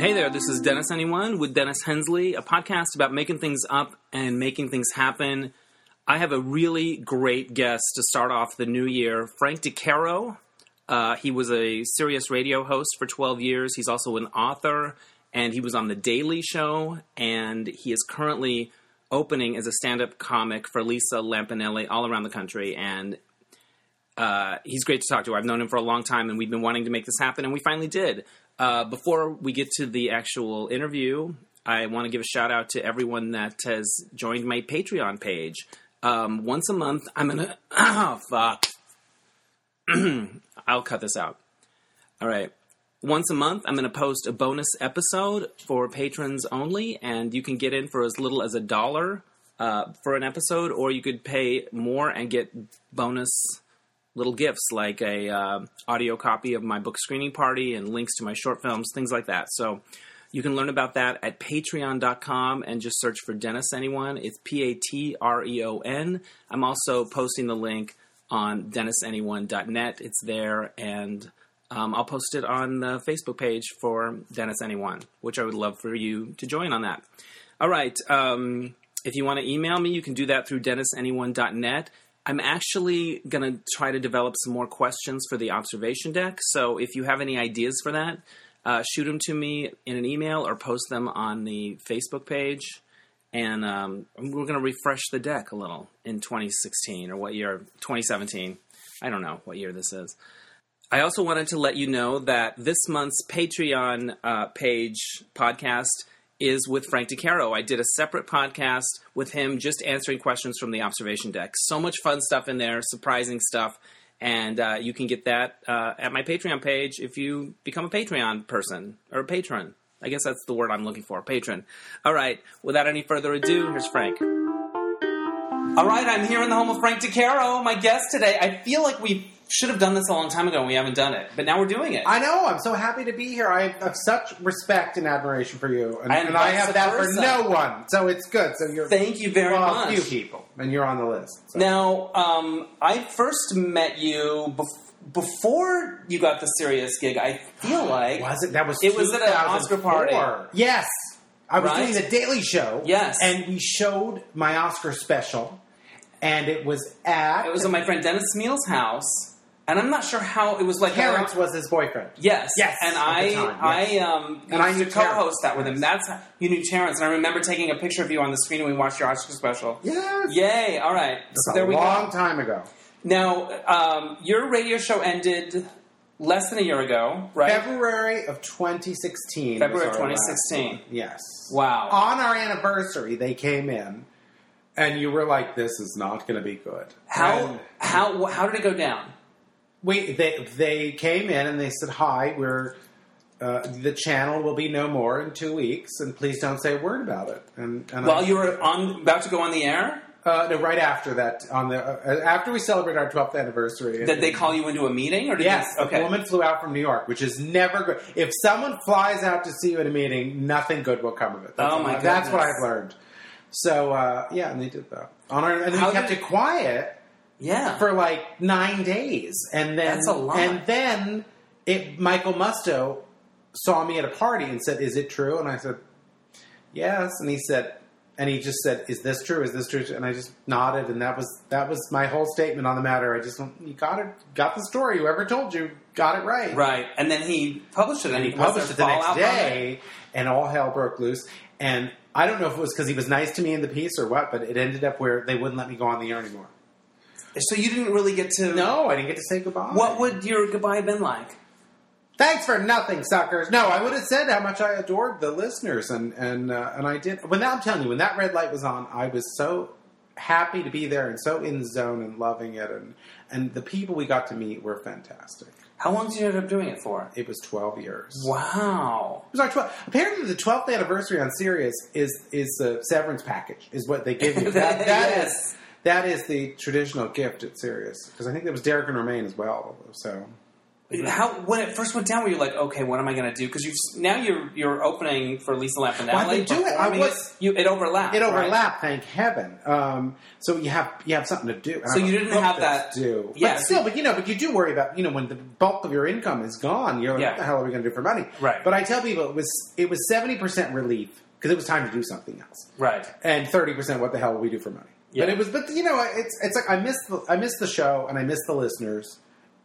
Hey there, this is Dennis Anyone with Dennis Hensley, a podcast about making things up and making things happen. I have a really great guest to start off the new year, Frank DeCaro. Uh, he was a Sirius radio host for 12 years. He's also an author, and he was on The Daily Show, and he is currently opening as a stand up comic for Lisa Lampanelli all around the country. And uh, he's great to talk to. I've known him for a long time, and we've been wanting to make this happen, and we finally did. Uh, before we get to the actual interview, I want to give a shout out to everyone that has joined my Patreon page. Um, once a month, I'm gonna. Oh, fuck. I'll cut this out. All right. Once a month, I'm going to post a bonus episode for patrons only, and you can get in for as little as a dollar uh, for an episode, or you could pay more and get bonus little gifts like a uh, audio copy of my book screening party and links to my short films, things like that. So you can learn about that at patreon.com and just search for Dennis Anyone. It's P A T R E O N. I'm also posting the link on DennisAnyone.net. It's there, and um, I'll post it on the Facebook page for Dennis Anyone, which I would love for you to join on that. All right. Um, if you want to email me, you can do that through DennisAnyone.net. I'm actually going to try to develop some more questions for the observation deck. So if you have any ideas for that, uh, shoot them to me in an email or post them on the Facebook page. And um, we're going to refresh the deck a little in 2016 or what year? 2017. I don't know what year this is. I also wanted to let you know that this month's Patreon uh, page podcast is with Frank DeCaro. I did a separate podcast with him just answering questions from the observation deck. So much fun stuff in there, surprising stuff. And uh, you can get that uh, at my Patreon page if you become a Patreon person or a patron. I guess that's the word I'm looking for, patron. All right, without any further ado, here's Frank. All right, I'm here in the home of Frank DeCaro, my guest today. I feel like we should have done this a long time ago and we haven't done it, but now we're doing it. I know. I'm so happy to be here. I have such respect and admiration for you, and, And and I have that for no one. So it's good. So you're Thank you very well, much. a few people, and you're on the list. So. Now, um, I first met you bef- before you got the Sirius gig. I feel like was it? That was It was at an Oscar party. Yes, I was Right? doing the Daily Show. Yes. and we showed my Oscar special, and it was at it was at my friend Dennis Smeal's house, and I'm not sure how it was like. Terrence was his boyfriend. Yes, Yes, and I, the time, I um, And I used knew to co-host Terrence. that with him. That's how you knew Terrence, and I remember taking a picture of you on the screen when we watched your Oscar special. Yes, Yay! All right, That's so a there we long go. time ago. Now, um, your radio show ended less than a year ago, right? February of 2016. February of 2016. Yes. Wow. On our anniversary, they came in, and you were like, "This is not going to be good." How And how how did it go down? We they they came in and they said, "Hi, we're." Uh, the channel will be no more in two weeks, and please don't say a word about it. And, and While I, you were on about to go on the air, uh, no, right after that, on the uh, after we celebrate our 12th anniversary, did they call you into a meeting or did Yes, they, the okay. woman flew out from New York, which is never good. If someone flies out to see you at a meeting, nothing good will come of it. That's, Oh, my That's what. I've learned. So uh, yeah, and they did that. On our, and How we kept did- it quiet Yeah. for like nine days, and then That's a lot. and then it. Michael Musto saw me at a party and said, "Is it true?" And I said, "Yes." And he said, and he just said, "Is this true? Is this true?" And I just nodded, and that was that was my whole statement on the matter. I just went, you got it, got the story. Whoever told you got it right. right. And then he published it And he published it the next fallout from it? day, and all hell broke loose. And I don't know if it was because he was nice to me in the piece or what, but it ended up where they wouldn't let me go on the air anymore. So you didn't really get to No, I didn't get to say goodbye. What would your goodbye have been like? Thanks for nothing, suckers. No, I would have said how much I adored the listeners, and and uh, and I did. When that, I'm telling you, when that red light was on, I was so happy to be there and so in the zone and loving it, and and the people we got to meet were fantastic. How long did you end up doing it for? It was 12 years. Wow. It was our 12. Apparently, the 12th anniversary on Sirius is is the severance package. Is what they give you. That, that is Yes. That is the traditional gift at Sirius because I think there was Derek and Romaine as well. So How when it first went down, were you like, okay, what am I going to do? Because you now you're you're opening for Lisa Lampanelli. I've been doing it. I was- you, it overlapped. It right? overlapped, thank heaven. Um, so you have you have something to do. So you didn't have that- due. Yeah, but still, but you know, but you do worry about you know when the bulk of your income is gone. You're like, Yeah. what the hell are we going to do for money? Right. But I tell people it was it was seventy percent relief because it was time to do something else, Right. and thirty percent what the hell will we do for money? Yeah. But it was, but you know, it's it's like I missed the I missed the show and I missed the listeners.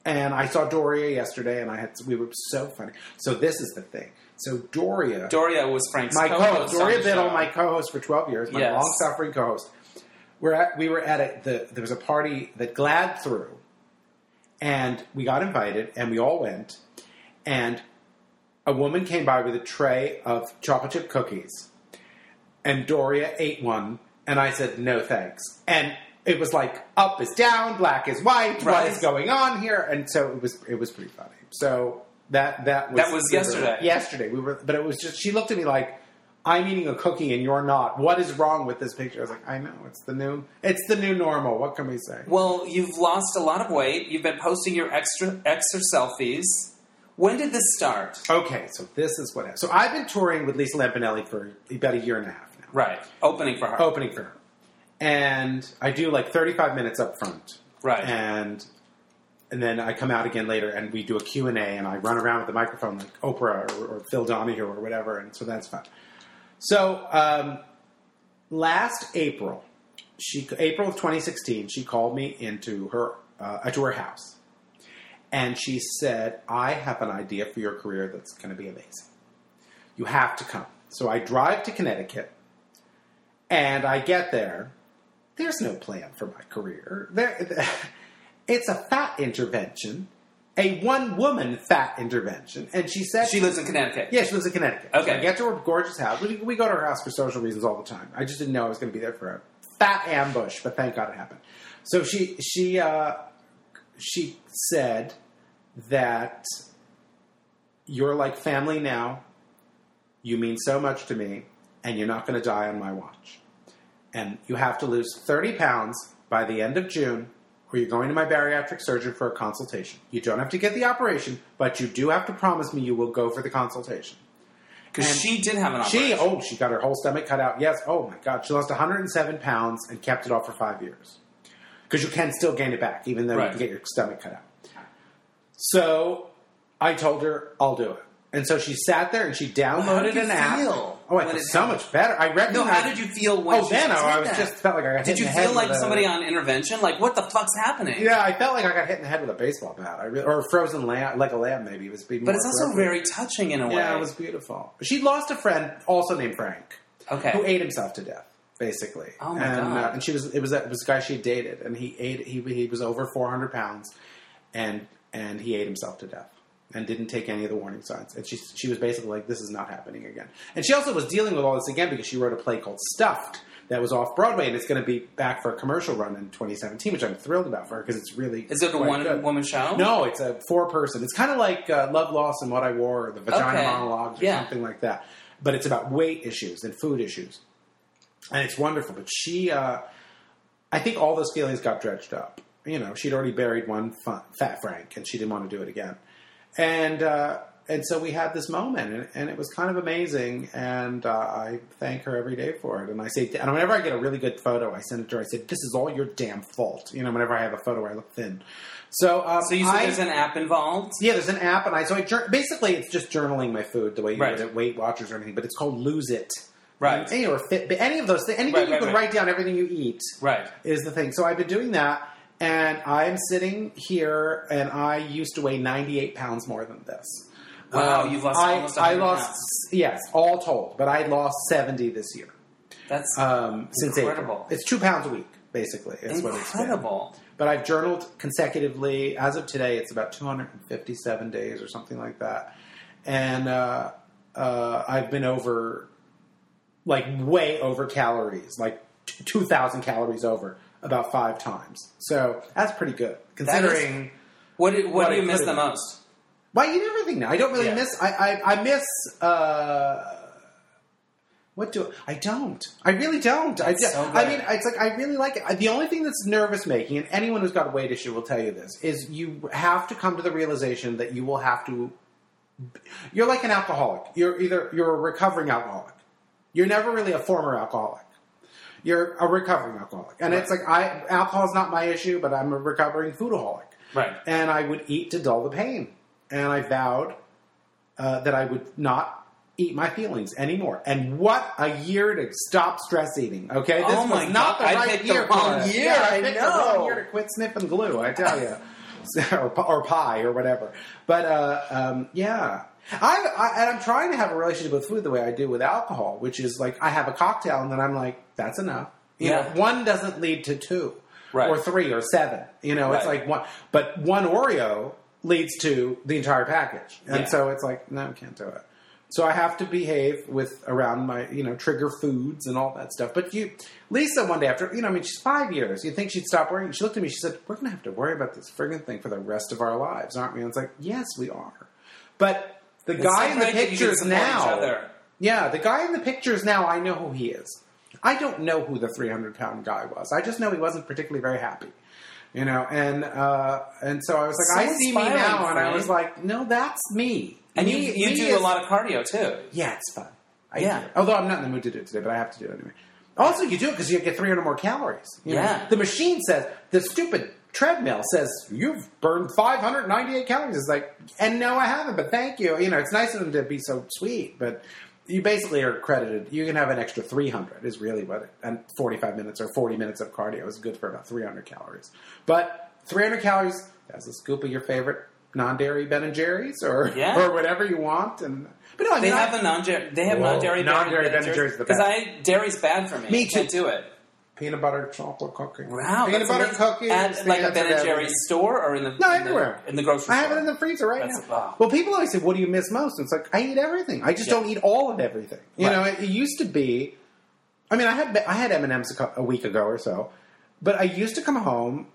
And I saw Doria yesterday, and I had we were so funny. So this is the thing. So Doria, Doria was Frank's my co-host Doria Biddle, my co-host for twelve years, my Yes. long-suffering co-host. We're at, we were at a, the there was a party that Glad threw, and we got invited, and we all went, and a woman came by with a tray of chocolate chip cookies, and Doria ate one, and I said no thanks, and it was like up is down, black is white, what Right. is going on here? And so it was it was pretty funny. So that that was That was yesterday. Yesterday we were, but it was just she looked at me like. I'm eating a cookie and you're not. What is wrong with this picture? I was like, I know it's the new, it's the new normal. What can we say? Well, you've lost a lot of weight. You've been posting your extra extra selfies. When did this start? Okay, so this is what. So I've been touring with Lisa Lampanelli for about a year and a half. Right. Opening for her. opening for her. And I do like 35 minutes up front. Right. And and then I come out again later and we do a Q&A and I run around with the microphone like Oprah or, or Phil Donahue or whatever and so that's fun. So um, last April, she April of 2016, she called me into her uh, to her house. And she said, "I have an idea for your career that's going to be amazing. You have to come." So I drive to Connecticut and I get there. There's no plan for my career. There, it's a fat intervention, a one woman fat intervention. And she said, She lives in Connecticut. yeah, she lives in Connecticut. Okay. So I get to her gorgeous house. We, we go to her house for social reasons all the time. I just didn't know I was going to be there for a fat ambush, but thank God it happened. So she she uh, she said that you're like family now. You mean so much to me, and you're not going to die on my watch. And you have to lose 30 pounds by the end of June, or you're going to my bariatric surgeon for a consultation. You don't have to get the operation, but you do have to promise me you will go for the consultation. Because she did have an operation. She, oh, she got her whole stomach cut out. Yes. Oh my God. She lost 107 pounds and kept it off for five years. Because you can still gain it back, even though Right. you can get your stomach cut out. So I told her, I'll do it. And so she sat there and she downloaded how did you an app. feel Oh, I felt so happened? much better. I recognized. No, how did you feel when Oh, she then I was that? just felt like I got hit Did in you the head feel like with a- somebody on intervention? Like, what the fuck's happening? Yeah, I felt like I got hit in the head with a baseball bat. I really, or a frozen lamb, like a lamb, maybe. It was being But it's also appropriate. very touching in a way. Yeah, it was beautiful. She lost a friend, also named Frank, okay. who ate himself to death, basically. Oh, my and, God. Uh, and she was it was it was a guy she dated, and he ate he he was over four hundred pounds, and and he ate himself to death. And didn't take any of the warning signs. And she she was basically like, "This is not happening again." And she also was dealing with all this again because she wrote a play called Stuffed that was off Broadway, and it's going to be back for a commercial run in 2017, which I'm thrilled about for her because it's really Is it a one good. woman show? No, it's a four person. It's kind of like uh, Love, Loss, and What I Wore, or the Vagina Okay. Monologues, or Yeah. something like that. But it's about weight issues and food issues, and it's wonderful. But she, uh, I think, all those feelings got dredged up. You know, she'd already buried one fun, fat Frank, and she didn't want to do it again. And uh, and so we had this moment, and, and it was kind of amazing. And uh, I thank her every day for it. And I say, and whenever I get a really good photo, I send it to her. I said, "This is all your damn fault." You know, whenever I have a photo where I look thin. So, um, So you said I- there's an app involved? yeah, there's an app, and I so I basically it's just journaling my food the way you Right. would at Weight Watchers or anything, but it's called Lose It. Right. Any or Fitbit, any of those things, anything Right, you right, can right. write down everything you eat Right. is the thing. So I've been doing that, and I'm sitting here, and I used to weigh 98 pounds more than this. Wow, Um, you've lost I, I lost, pounds. yes, all told, but I lost 70 this year That's um, since April. Incredible. It's two pounds a week, basically. Is what incredible. But I've journaled consecutively. As of today, it's about 257 days or something like that. And uh, uh, I've been over, like, way over calories, like 2,000 calories over about five times. So that's pretty good, considering. What do, what What do you miss the most? Well, you eat everything now. I don't really Yeah. miss. I I, I miss. Uh, What do I don't? I really don't. I, so I mean, it's like I really like it. I- The only thing that's nervous making, and anyone who's got a weight issue will tell you this, is you have to come to the realization that you will have to. You're like an alcoholic. You're either you're a recovering alcoholic. You're never really a former alcoholic. You're a recovering alcoholic, and it's like I alcohol is not my issue, but I'm a recovering foodaholic Right. and I would eat to dull the pain. And I vowed uh, that I would not eat my feelings anymore. And what a year to stop stress eating. Okay, this Oh was not God, the I right picked the year. wrong year, Yeah, I I picked the know. wrong year to quit sniffing glue. I tell you, or, or pie or whatever. But uh, um, yeah. I, I and I'm trying to have a relationship with food the way I do with alcohol, which is like I have a cocktail and then I'm like, that's enough. You Yeah. know, one doesn't lead to two Right. or three or seven. You know, it's like one, but one Oreo leads to the entire package, and Yeah. so it's like no, I can't do it. So I have to behave with around my you know trigger foods and all that stuff. But you, Lisa, one day after you know, I mean, she's five years. You would think she'd stop worrying? She looked at me. She said, "We're going to have to worry about this friggin' thing for the rest of our lives, aren't we?" And it's like, yes, we are. But the guy in the great that you can pictures now, yeah, the guy in the pictures now, I know who he is. I don't know who the 300 pound guy was. I just know he wasn't particularly very happy. You know, and uh, and so I was like, So I see me now, and I was like, no, that's me. And you, Me- you me do is- a lot of cardio too. Yeah, it's fun. I Yeah. Although I'm not in the mood to do it today, but I have to do it anyway. Also, you do it because you get 300 more calories. you know. Yeah. The machine says, the stupid treadmill says, you've burned 598 calories. It's like, and no, I haven't, but thank you. You know, it's nice of them to be so sweet, but you basically are credited. You can have an extra 300 is really what it, and 45 minutes or 40 minutes of cardio is good for about 300 calories. But 300 calories, that's a scoop of your favorite non-dairy Ben and Jerry's or, Yeah. or whatever you want. And, but no, I They have a non-dairy. They have non-dairy. Non-dairy Ben and Jerry's because. I dairy's bad for me. Me I can't too. do it. Peanut butter chocolate cookie. Wow, peanut butter amazing. cookies. at like a Ben and Jerry's store or in the No, in everywhere. the, in the grocery I have store. it in the freezer right That's- now. wow. Well, people always say, "What do you miss most?" And it's like I eat everything. I just Yeah. don't eat all of everything. You Right. know, it, it used to be. I mean, I had I had M and M's a week ago or so, but I used to come home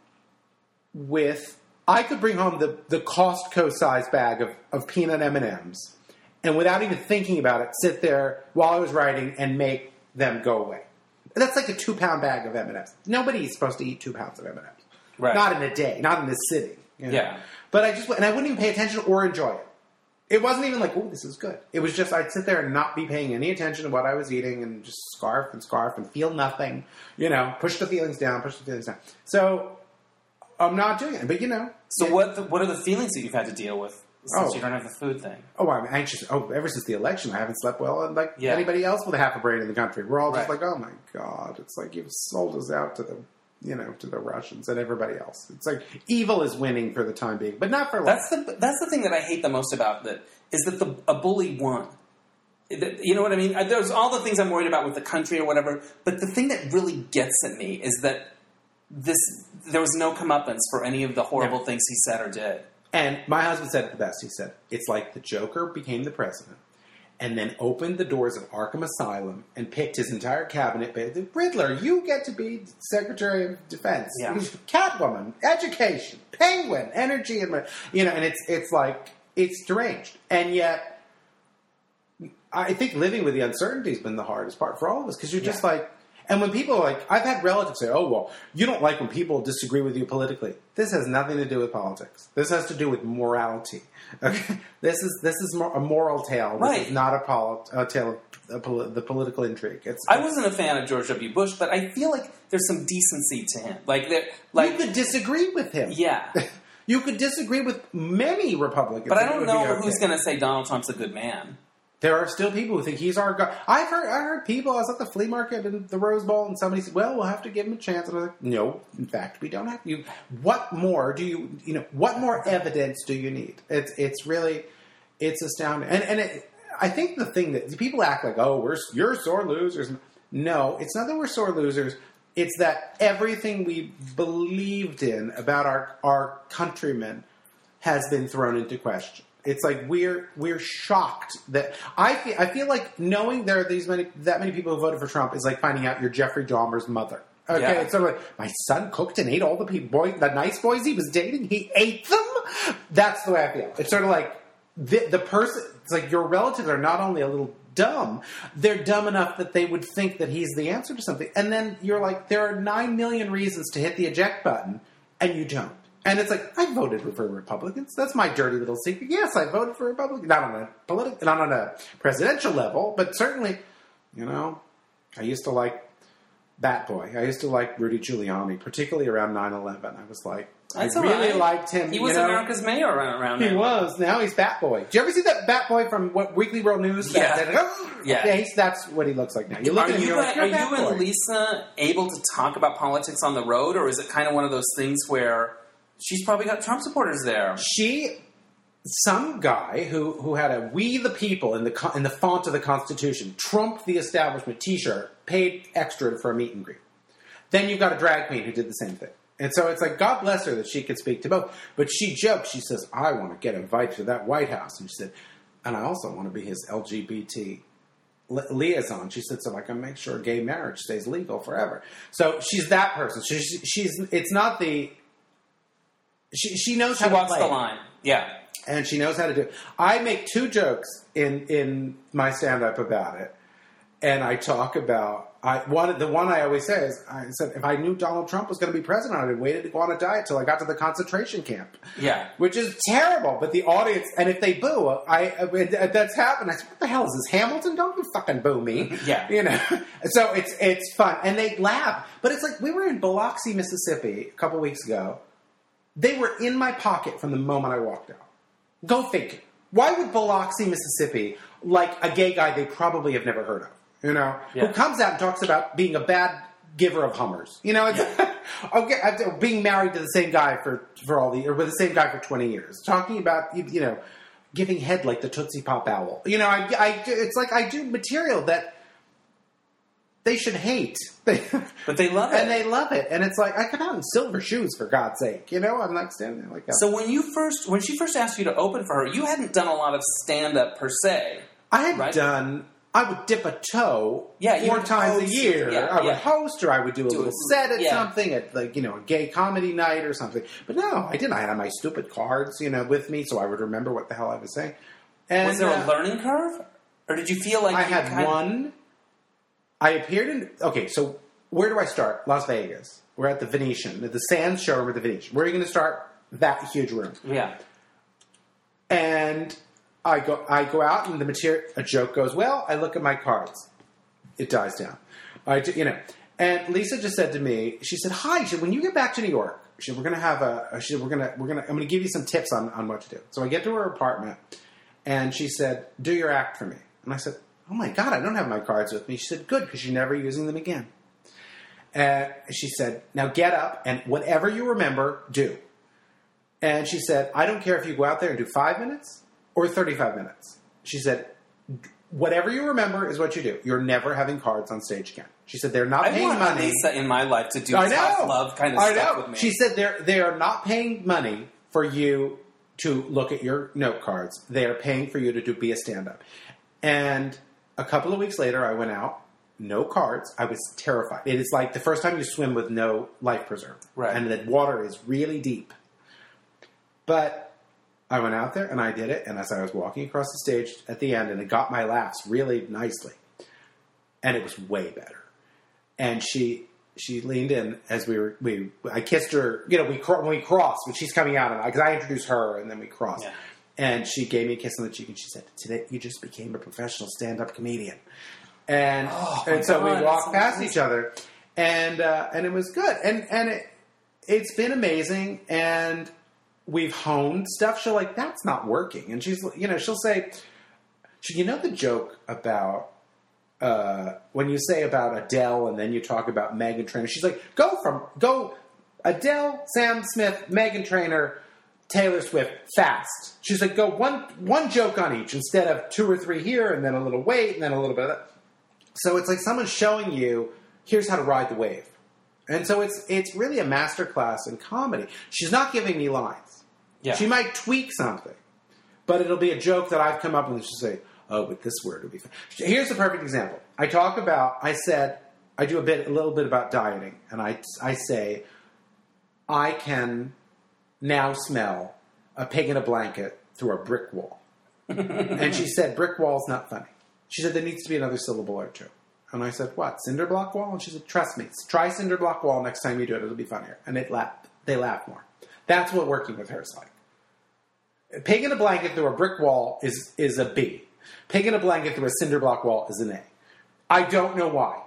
with. I could bring home the the Costco size bag of, of peanut M and M's, and without even thinking about it, sit there while I was writing and make them go away. That's like a two pound bag of M and M's. Nobody's supposed to eat two pounds of M and M's. Right. Not in a day. Not in a sitting. you know? Yeah. But I just and I wouldn't even pay attention or enjoy it. It wasn't even like, oh, this is good. It was just I'd sit there and not be paying any attention to what I was eating and just scarf and scarf and feel nothing. You know, push the feelings down, push the feelings down. So I'm not doing it. But you know, So yeah. what? The, what are the feelings that you've had to deal with since Oh. you don't have the food thing? Oh, I'm anxious. Oh, ever since the election, I haven't slept well, and like Yeah. anybody else with a half a brain in the country, we're all just like, oh my god, it's like you've sold us out to the, you know, to the Russians and everybody else. It's like evil is winning for the time being, but not for long. That's the that's the thing that I hate the most about that is that the a bully won. You know what I mean? There's all the things I'm worried about with the country or whatever, but the thing that really gets at me is that this there was no comeuppance for any of the horrible things he said or did. And my husband said it the best. He said, It's like the Joker became the president and then opened the doors of Arkham Asylum and picked his entire cabinet. But the Riddler, you get to be Secretary of Defense. Yeah. Catwoman, education, Penguin, energy, and you know, and it's it's like it's deranged. And yet I think living with the uncertainty has been the hardest part for all of us because you're just Yeah. like, and when people are like, I've had relatives say, "Oh, well, you don't like when people disagree with you politically." This has nothing to do with politics. This has to do with morality. Okay, this is this is a moral tale. This Right. is not a, poli- a tale of poli- the political intrigue. It's I wasn't a fan of George W. Bush, but I feel like there's some decency to him. Like there, like you could disagree with him. yeah, you could disagree with many Republicans. but I don't know okay. who's going to say Donald Trump's a good man. There are still people who think he's our guy. I've heard, I heard people. I was at the flea market and the Rose Bowl, and somebody said, "Well, we'll have to give him a chance." And I was like, "No, in fact, we don't have you. What more do you, you know? What more evidence do you need? It's, it's really, it's astounding. And and it, I think the thing that people act like, "Oh, we're you're sore losers." No, it's not that we're sore losers. It's that everything we believed in about our our countrymen has been thrown into question. It's like we're we're shocked that I feel I feel like knowing there are these many that many people who voted for Trump is like finding out you're Jeffrey Dahmer's mother. Okay, Yeah. it's sort of like my son cooked and ate all the people, boy, the nice boys he was dating. He ate them. That's the way I feel. It's sort of like the, the person. It's like your relatives are not only a little dumb. They're dumb enough that they would think that he's the answer to something. And then you're like, there are nine million reasons to hit the eject button, and you don't. And it's like, I voted for Republicans. That's my dirty little secret. Yes, I voted for Republicans. Not on a political, not on a presidential level, but certainly, you know, I used to like Bat Boy. I used to like Rudy Giuliani, particularly around 9-11. I was like, That's I really right. liked him. He was know? America's mayor around, He was. Now he's Bat Boy. Did you ever see that Bat Boy from what Weekly World News? Yeah. That, that- Yeah. he's, that's what he looks like now. You look Are at him, you, like, are you and Lisa able to talk about politics on the road, or is it kind of one of those things where she's probably got Trump supporters there? she some guy who who had a "We the People" in the in the font of the Constitution, Trump the Establishment T-shirt, paid extra for a meet and greet. Then you've got a drag queen who did the same thing, and so it's like God bless her that she could speak to both. But she joked, she says, "I want to get invited to that White House," and she said, "And I also want to be his LGBT." li- Liaison, she said, so I can make sure gay marriage stays legal forever. So she's that person. She's, she's it's not the she, she knows She how to play the line. Yeah. and she knows how to do it. I make two jokes in in my stand up about it, and I talk about I one the one I always say is I said if I knew Donald Trump was going to be president, I'd have waited to go on a diet till I got to the concentration camp, Yeah. which is terrible. But the audience, and if they boo, I, I that's happened. I said, "What the hell is this Hamilton? Don't you fucking boo me!" Yeah. you know. So it's it's fun, and they laugh. But it's like we were in Biloxi, Mississippi, a couple weeks ago. They were in my pocket from the moment I walked out. Go figure. Why would Biloxi, Mississippi, like a gay guy they probably have never heard of, you know, Yeah. who comes out and talks about being a bad giver of Hummers, you know, it's okay, uh, being married to the same guy for for all the or with the same guy for twenty years, talking about you, you know, giving head like the Tootsie Pop owl, you know, I, I it's like I do material that they should hate. But they love it. and they love it. And it's like I come out in silver shoes for God's sake. You know, I'm not standing there like that. so when you first, when she first asked you to open for her, you hadn't done a lot of stand up per se. I had right? done. I would dip a toe Yeah, four times host, a year. yeah, I would yeah. host, or I would do a Do little it, set at yeah. something at like you know a gay comedy night or something. But no, I didn't. I had my stupid cards, you know, with me, so I would remember what the hell I was saying. And Was there uh, a learning curve, or did you feel like I you had one. I appeared in. Okay, so where do I start? Las Vegas. We're at the Venetian, the Sands showroom at the Venetian. Where are you going to start? That huge room. Yeah. And I go, I go out, and the material, a joke goes well. I look at my cards, it dies down. I, do- you know, and Lisa just said to me, she said, "Hi, she said, when you get back to New York, she said, we're going to have a, she said, we're going to, we're going to, I'm going to give you some tips on, on what to do." So I get to her apartment, and she said, "Do your act for me." And I said, "Oh my God, I don't have my cards with me." She said, "Good, because you're never using them again." And she said, "Now get up and whatever you remember, do." And she said, I don't care if you go out there and do five minutes or 35 minutes. She said, whatever you remember is what you do. You're never having cards on stage again. She said, they're not I paying want money. Lisa in my life to do I know. love kind of I stuff know. with me. She said they're they are not paying money for you to look at your note cards. They are paying for you to do be a stand up. And a couple of weeks later, I went out, no cards. I was terrified. It is like the first time you swim with no life preserver, Right. And the water is really deep. But I went out there and I did it. And as I was walking across the stage at the end, and it got my laughs really nicely, and it was way better and she she leaned in as we were we I kissed her you know we when we crossed when she's coming out and because I introduced her and then we crossed Yeah. And she gave me a kiss on the cheek and she said today you just became a professional stand up comedian. And Oh, and so God, we walked past amazing. each other and uh, and it was good. And and it it's been amazing and we've honed stuff. She'll like that's not working. And she's you know she'll say she, you know the joke about uh, when you say about Adele and then you talk about Meghan Trainor, she's like, go from go Adele, Sam Smith, Meghan Trainor, Taylor Swift, fast. She's like, go one one joke on each instead of two or three here and then a little wait and then a little bit of that. So it's like someone's showing you here's how to ride the wave. And so it's it's really a masterclass in comedy. She's not giving me lines. yeah. She might tweak something, but it'll be a joke that I've come up with she'll say, oh, but this word would be fun. Here's a perfect example. I talk about, I said, I do a bit, a little bit about dieting, and I, I say, I can now smell a pig in a blanket through a brick wall. and she said, brick wall's not funny. She said there needs to be another syllable or two. And I said, what? Cinder block wall? And she said, trust me, try cinder block wall next time you do it. It'll be funnier. And it laughed. They laughed more. That's what working with her is like. Pig in a blanket through a brick wall is, is a B. Pig in a blanket through a cinder block wall is an A. I don't know why.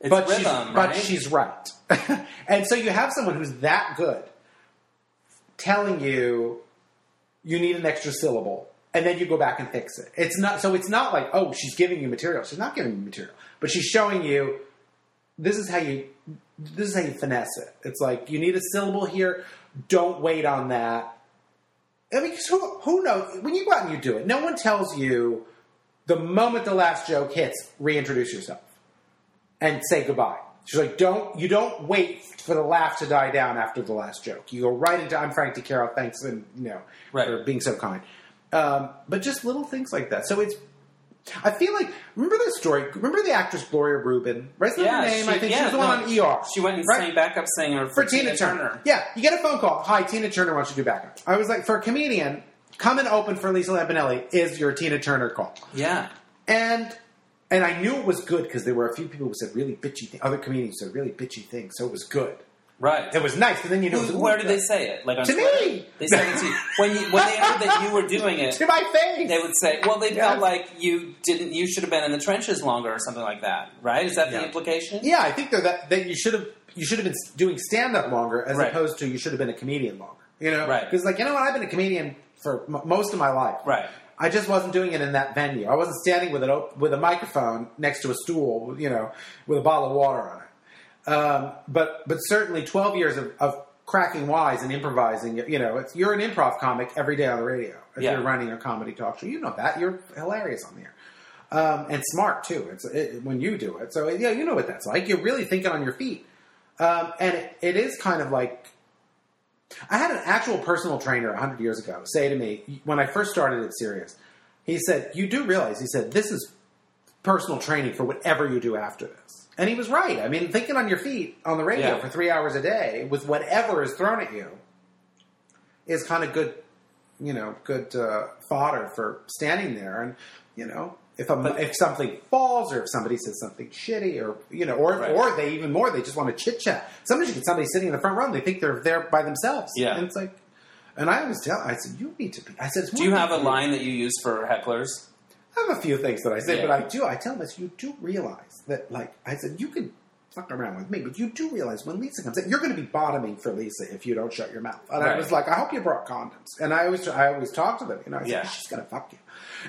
It's but rhythm, she's, right? but she's right. and so you have someone who's that good telling you you need an extra syllable, and then you go back and fix it. It's not so. It's not like oh, she's giving you material. She's not giving you material, but she's showing you this is how you this is how you finesse it. It's like you need a syllable here. Don't wait on that. I mean, who who knows when you go out and you do it? No one tells you the moment the last joke hits, reintroduce yourself and say goodbye. She's like, don't you don't wait for the laugh to die down after the last joke. You go right into I'm Frank DeCaro, thanks and you know Right. for being so kind. Um, but just little things like that. So it's I feel like remember the story. Remember the actress Gloria Reuben? Right, yeah, her name. she, I think yeah, she was the one on ER. She went and right? sang backup singer for Tina, Turner. Yeah, you get a phone call. Hi, Tina Turner wants you to do backup. I was like, for a comedian, come and open for Lisa Lampanelli is your Tina Turner call. Yeah. And and I knew it was good because there were a few people who said really bitchy things. Other comedians said really bitchy things, so it was good. Right. It was nice, but then you know, Who- Where did they say it? Like on To Twitter? me! They said it to you. When, you, when they heard that you were doing it, to my face? they would say, well, they Yeah. felt like you didn't, you should have been in the trenches longer or something like that, right? Is that Yeah. the implication? yeah, I think that that you should have you should have been doing stand up longer as Right. opposed to you should have been a comedian longer. You know, Right. Because like you know what, I've been a comedian for m- most of my life. Right. I just wasn't doing it in that venue. I wasn't standing with op- with a microphone next to a stool, you know, with a bottle of water on it. Um, but but certainly twelve years of, of cracking wise and improvising. You know, it's, you're an improv comic every day on the radio. If Yeah. you're running a comedy talk show, you know that you're hilarious on the air. Um, and smart too. It's it, when you do it. So yeah, you know what that's like. You're really thinking on your feet, um, and it, it is kind of like I had an actual personal trainer 100 years ago say to me when I first started at Sirius, he said, You do realize, he said, this is personal training for whatever you do after this. And he was right. I mean, thinking on your feet on the radio Yeah. for three hours a day with whatever is thrown at you is kind of good, you know, good uh, fodder for standing there. And, you know, if, a, if something falls or if somebody says something shitty or, you know, or, Right. or they even more, they just want to chit chat. Sometimes you get somebody sitting in the front row and they think they're there by themselves. Yeah. And it's like, and I always tell, I said, you need to be, I said, Do you have a line that you use for hecklers? I have a few things that I say, Yeah. but I do. I tell them, I said, you do realize that, like, I said, you can fuck around with me, but you do realize when Lisa comes in, you're going to be bottoming for Lisa if you don't shut your mouth. And I was like, I hope you brought condoms. And I always, I always talk to them. You know, I said, Yeah. she's going to fuck you.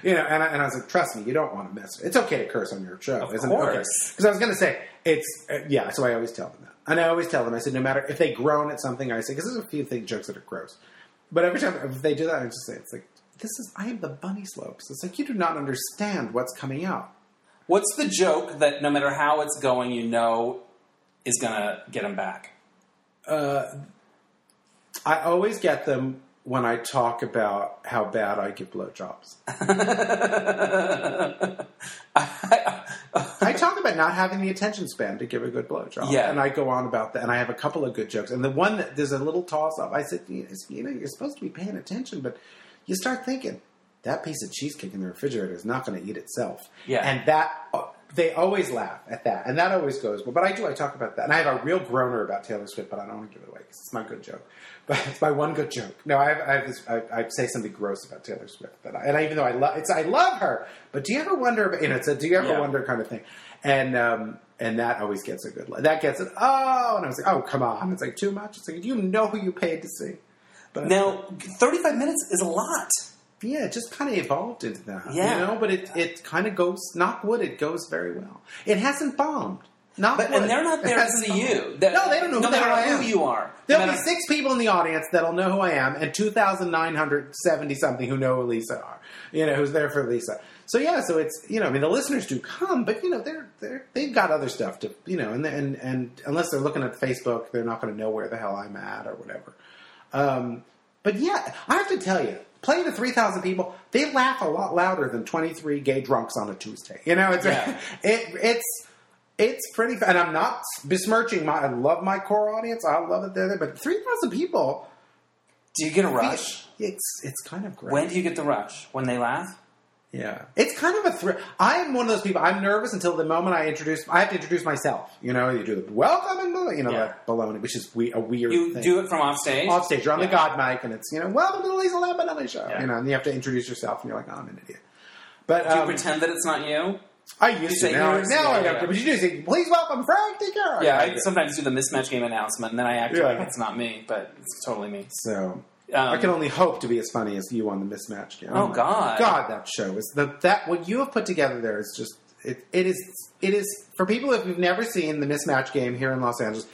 You know, and I, and I was like, trust me, you don't want to mess with it. It's okay to curse on your show, Of isn't course. it? Because I was going to say, it's, uh, yeah, so I always tell them that. And I always tell them, I said, no matter if they groan at something, I say, because there's a few things jokes that are gross. But every time if they do that, I just say, it's like, this is, I am the bunny slopes. It's like, you do not understand what's coming out. What's the joke that no matter how it's going, you know is going to get them back? Uh, I always get them when I talk about how bad I give blowjobs. I talk about not having the attention span to give a good blowjob. Yeah. And I go on about that. And I have a couple of good jokes. And the one that there's a little toss up. I said, you know, you're supposed to be paying attention, but you start thinking, that piece of cheesecake in the refrigerator is not going to eat itself. Yeah. And that, they always laugh at that. And that always goes well. But I do, I talk about that. And I have a real groaner about Taylor Swift, but I don't want to give it away because it's my good joke. But it's my one good joke. No, I have, I, have this, I, I say something gross about Taylor Swift. But I, and I, even though I love, it's, I love her, but do you ever wonder, about, you know, it's a do you ever Yeah. wonder kind of thing. And, um, and that always gets a good, that gets it. Oh, and I was like, oh, come on. It's like too much. It's like, you know who you paid to see. But Now, 35 minutes is a lot. Yeah, it just kind of evolved into that. Yeah. You know, but it, it kind of goes, knock wood, it goes very well. It hasn't bombed. Knock But, wood. and they're not there to see bombed. you. That- No, they don't know no who matter who you are. There'll be six people in the audience that'll know who I am, and two thousand nine hundred seventy something who know who Lisa are. You know, who's there for Lisa. So yeah, so it's you know, I mean, the listeners do come, but you know, they're they're they've got other stuff to you know, and and and unless they're looking at Facebook, they're not going to know where the hell I'm at or whatever. Um, but yeah, I have to tell you, playing to three thousand people, they laugh a lot louder than twenty three gay drunks on a Tuesday. You know, it's Yeah. it it's. It's pretty, and I'm not besmirching my. I love my core audience. I love it there, but three thousand people. Do you get a rush? It's it's kind of great. When do you get the rush? When they laugh? Yeah, it's kind of a thrill. I'm one of those people. I'm nervous until the moment I introduce. I have to introduce myself. You know, you do the welcome and you know Yeah. that baloney, which is we, a weird. You thing. do it from off stage. off stage. You're on Yeah. the God mic, and it's you know, welcome to the Lisa Lampanelli show. Yeah. You know, and you have to introduce yourself, and you're like, oh, I'm an idiot. But Do you um, pretend that it's not you? I used you to. say Now, yours? now Yeah, I have yeah. to. But you do say, please welcome Frank DeCaro. Yeah, I Yeah. sometimes do the mismatch game announcement, and then I act like it's not me, but it's totally me. So Um, I can only hope to be as funny as you on the mismatch game. Oh, my God. God, that show is the that what you have put together there is just it. It is it is for people if you've never seen the mismatch game here in Los Angeles.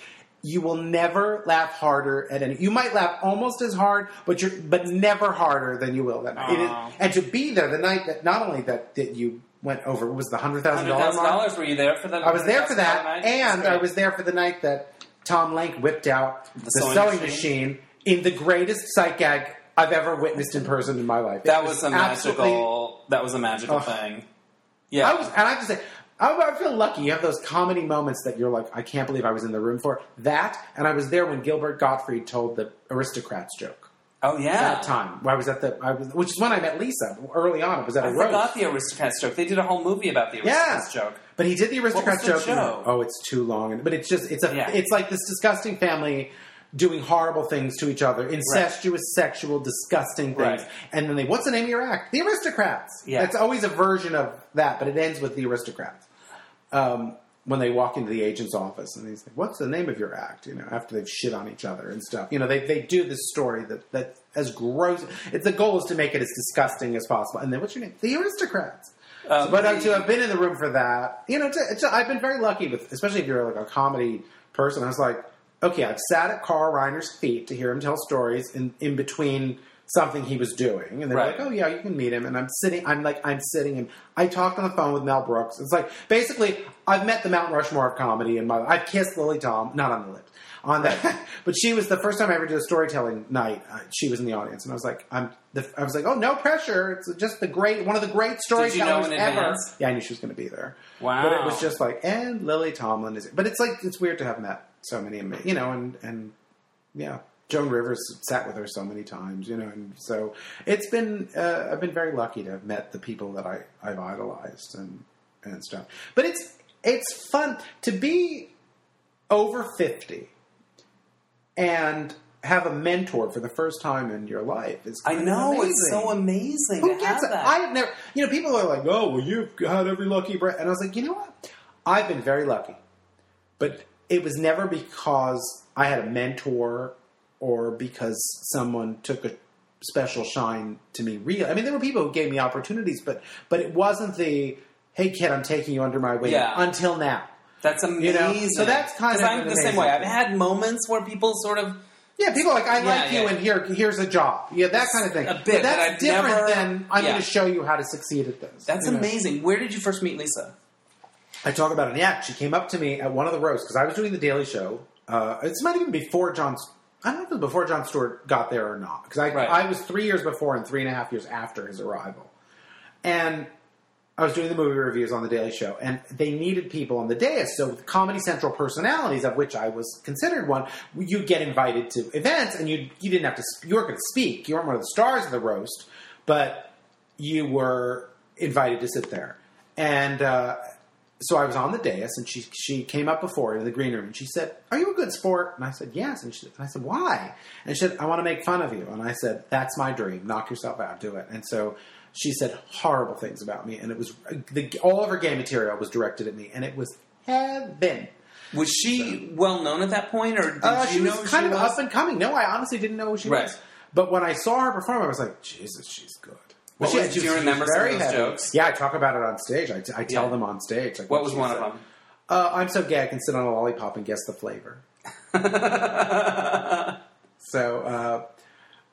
You will never laugh harder at any. You might laugh almost as hard, but you're but never harder than you will that night. Is, and to be there the night that not only that that you went over what was the hundred thousand Hundred dollar thousand dollars. Were you there for that? I was there for that, and I was there for the night that Tom Lank whipped out the, sewing sewing, machine. machine. In the greatest sight gag I've ever witnessed in person in my life. That was a magical. That was a magical Oh. thing. Yeah, I was, and I have to say, I, feel lucky. You have those comedy moments that you're like, I can't believe I was in the room for that. And I was there when Gilbert Gottfried told the aristocrats joke. Oh yeah. That time, I was at the, I was, which is when I met Lisa early on. It was at a I forgot the aristocrats joke. They did a whole movie about the Yeah, aristocrats joke. but he did the aristocrat the joke. and- Oh, it's too long, but it's just it's a Yeah. it's like this disgusting family doing horrible things to each other, incestuous, sexual, disgusting things, Right. and then they what's the name of your act? The aristocrats. Yeah. it's always a version of that, but it ends with the aristocrats. Um, when they walk into the agent's office and he's like, "What's the name of your act?" You know, after they've shit on each other and stuff. You know, they they do this story that that as gross. It's the goal is to make it as disgusting as possible. And then what's your name? The aristocrats. Um, But uh, to have been in the room for that, you know, it's, it's, I've been very lucky with, especially if you're like a comedy person. I was like, okay, I've sat at Carl Reiner's feet to hear him tell stories in, in between something he was doing, and they're Right. like, oh yeah, you can meet him. And I'm sitting, I'm like, I'm sitting, and I talked on the phone with Mel Brooks. It's like basically, I've met the Mount Rushmore of comedy in my. I've kissed Lily Tom, not on the lips. On that, but she was the first time I ever did a storytelling night. Uh, she was in the audience, and I was like, "I'm." The, I was like, "Oh, no pressure! It's just the great, one of the great Did you know storytellers ever." advance? Yeah, I knew she was going to be there. Wow. But it was just like, and Lily Tomlin is. it. But it's like it's weird to have met so many, you know, and and yeah, Joan Rivers sat with her so many times, you know, and so it's been. Uh, I've been very lucky to have met the people that I I've idolized and and stuff. But it's it's fun to be over fifty and have a mentor for the first time in your life. Is I know amazing. it's so amazing Who to gets it? that. I have never. You know, people are like, "Oh, well, you've had every lucky breath," and I was like, you know what? I've been very lucky, but it was never because I had a mentor or because someone took a special shine to me. Real. I mean, there were people who gave me opportunities, but but it wasn't the "Hey, kid, I'm taking you under my wing." Yeah. Until now. That's amazing. know, so that's kind of I'm the same way. I've had moments where people sort of Yeah, people are like, I Yeah, like you, and here, here's a job. Yeah, that kind of thing. A bit, that's different never- than I'm yeah. going to show you how to succeed at this. That's you know? amazing. Where did you first meet Lisa? I talk about it in the act. She came up to me at one of the roasts because I was doing the Daily Show. Uh, this might even before John. I don't know if it was before Jon Stewart got there or not because I, Right. I was three years before and three and a half years after his arrival, and I was doing the movie reviews on the Daily Show, and they needed people on the dais. So the Comedy Central personalities, of which I was considered one, you'd get invited to events, and you you didn't have to. You weren't going to speak. You weren't one of the stars of the roast, but you were invited to sit there. And uh, so I was on the dais, and she she came up before in the green room, and she said, "Are you a good sport?" And I said, "Yes." And, she, and I said, "Why?" And she said, "I want to make fun of you." And I said, "That's my dream. Knock yourself out. Do it." And so she said horrible things about me, and it was the, all of her gay material was directed at me, and it was heaven. Was she well known at that point, or did Uh, you she know was kind she of was? up and coming. No, I honestly didn't know who she Right. was. But when I saw her perform, I was like, Jesus, she's good. What was- do you remember some of those jokes? Yeah, I talk about it on stage. I, I tell Yeah. them on stage. Like What was she one of said. them? Uh, I'm so gay I can sit on a lollipop and guess the flavor. So uh,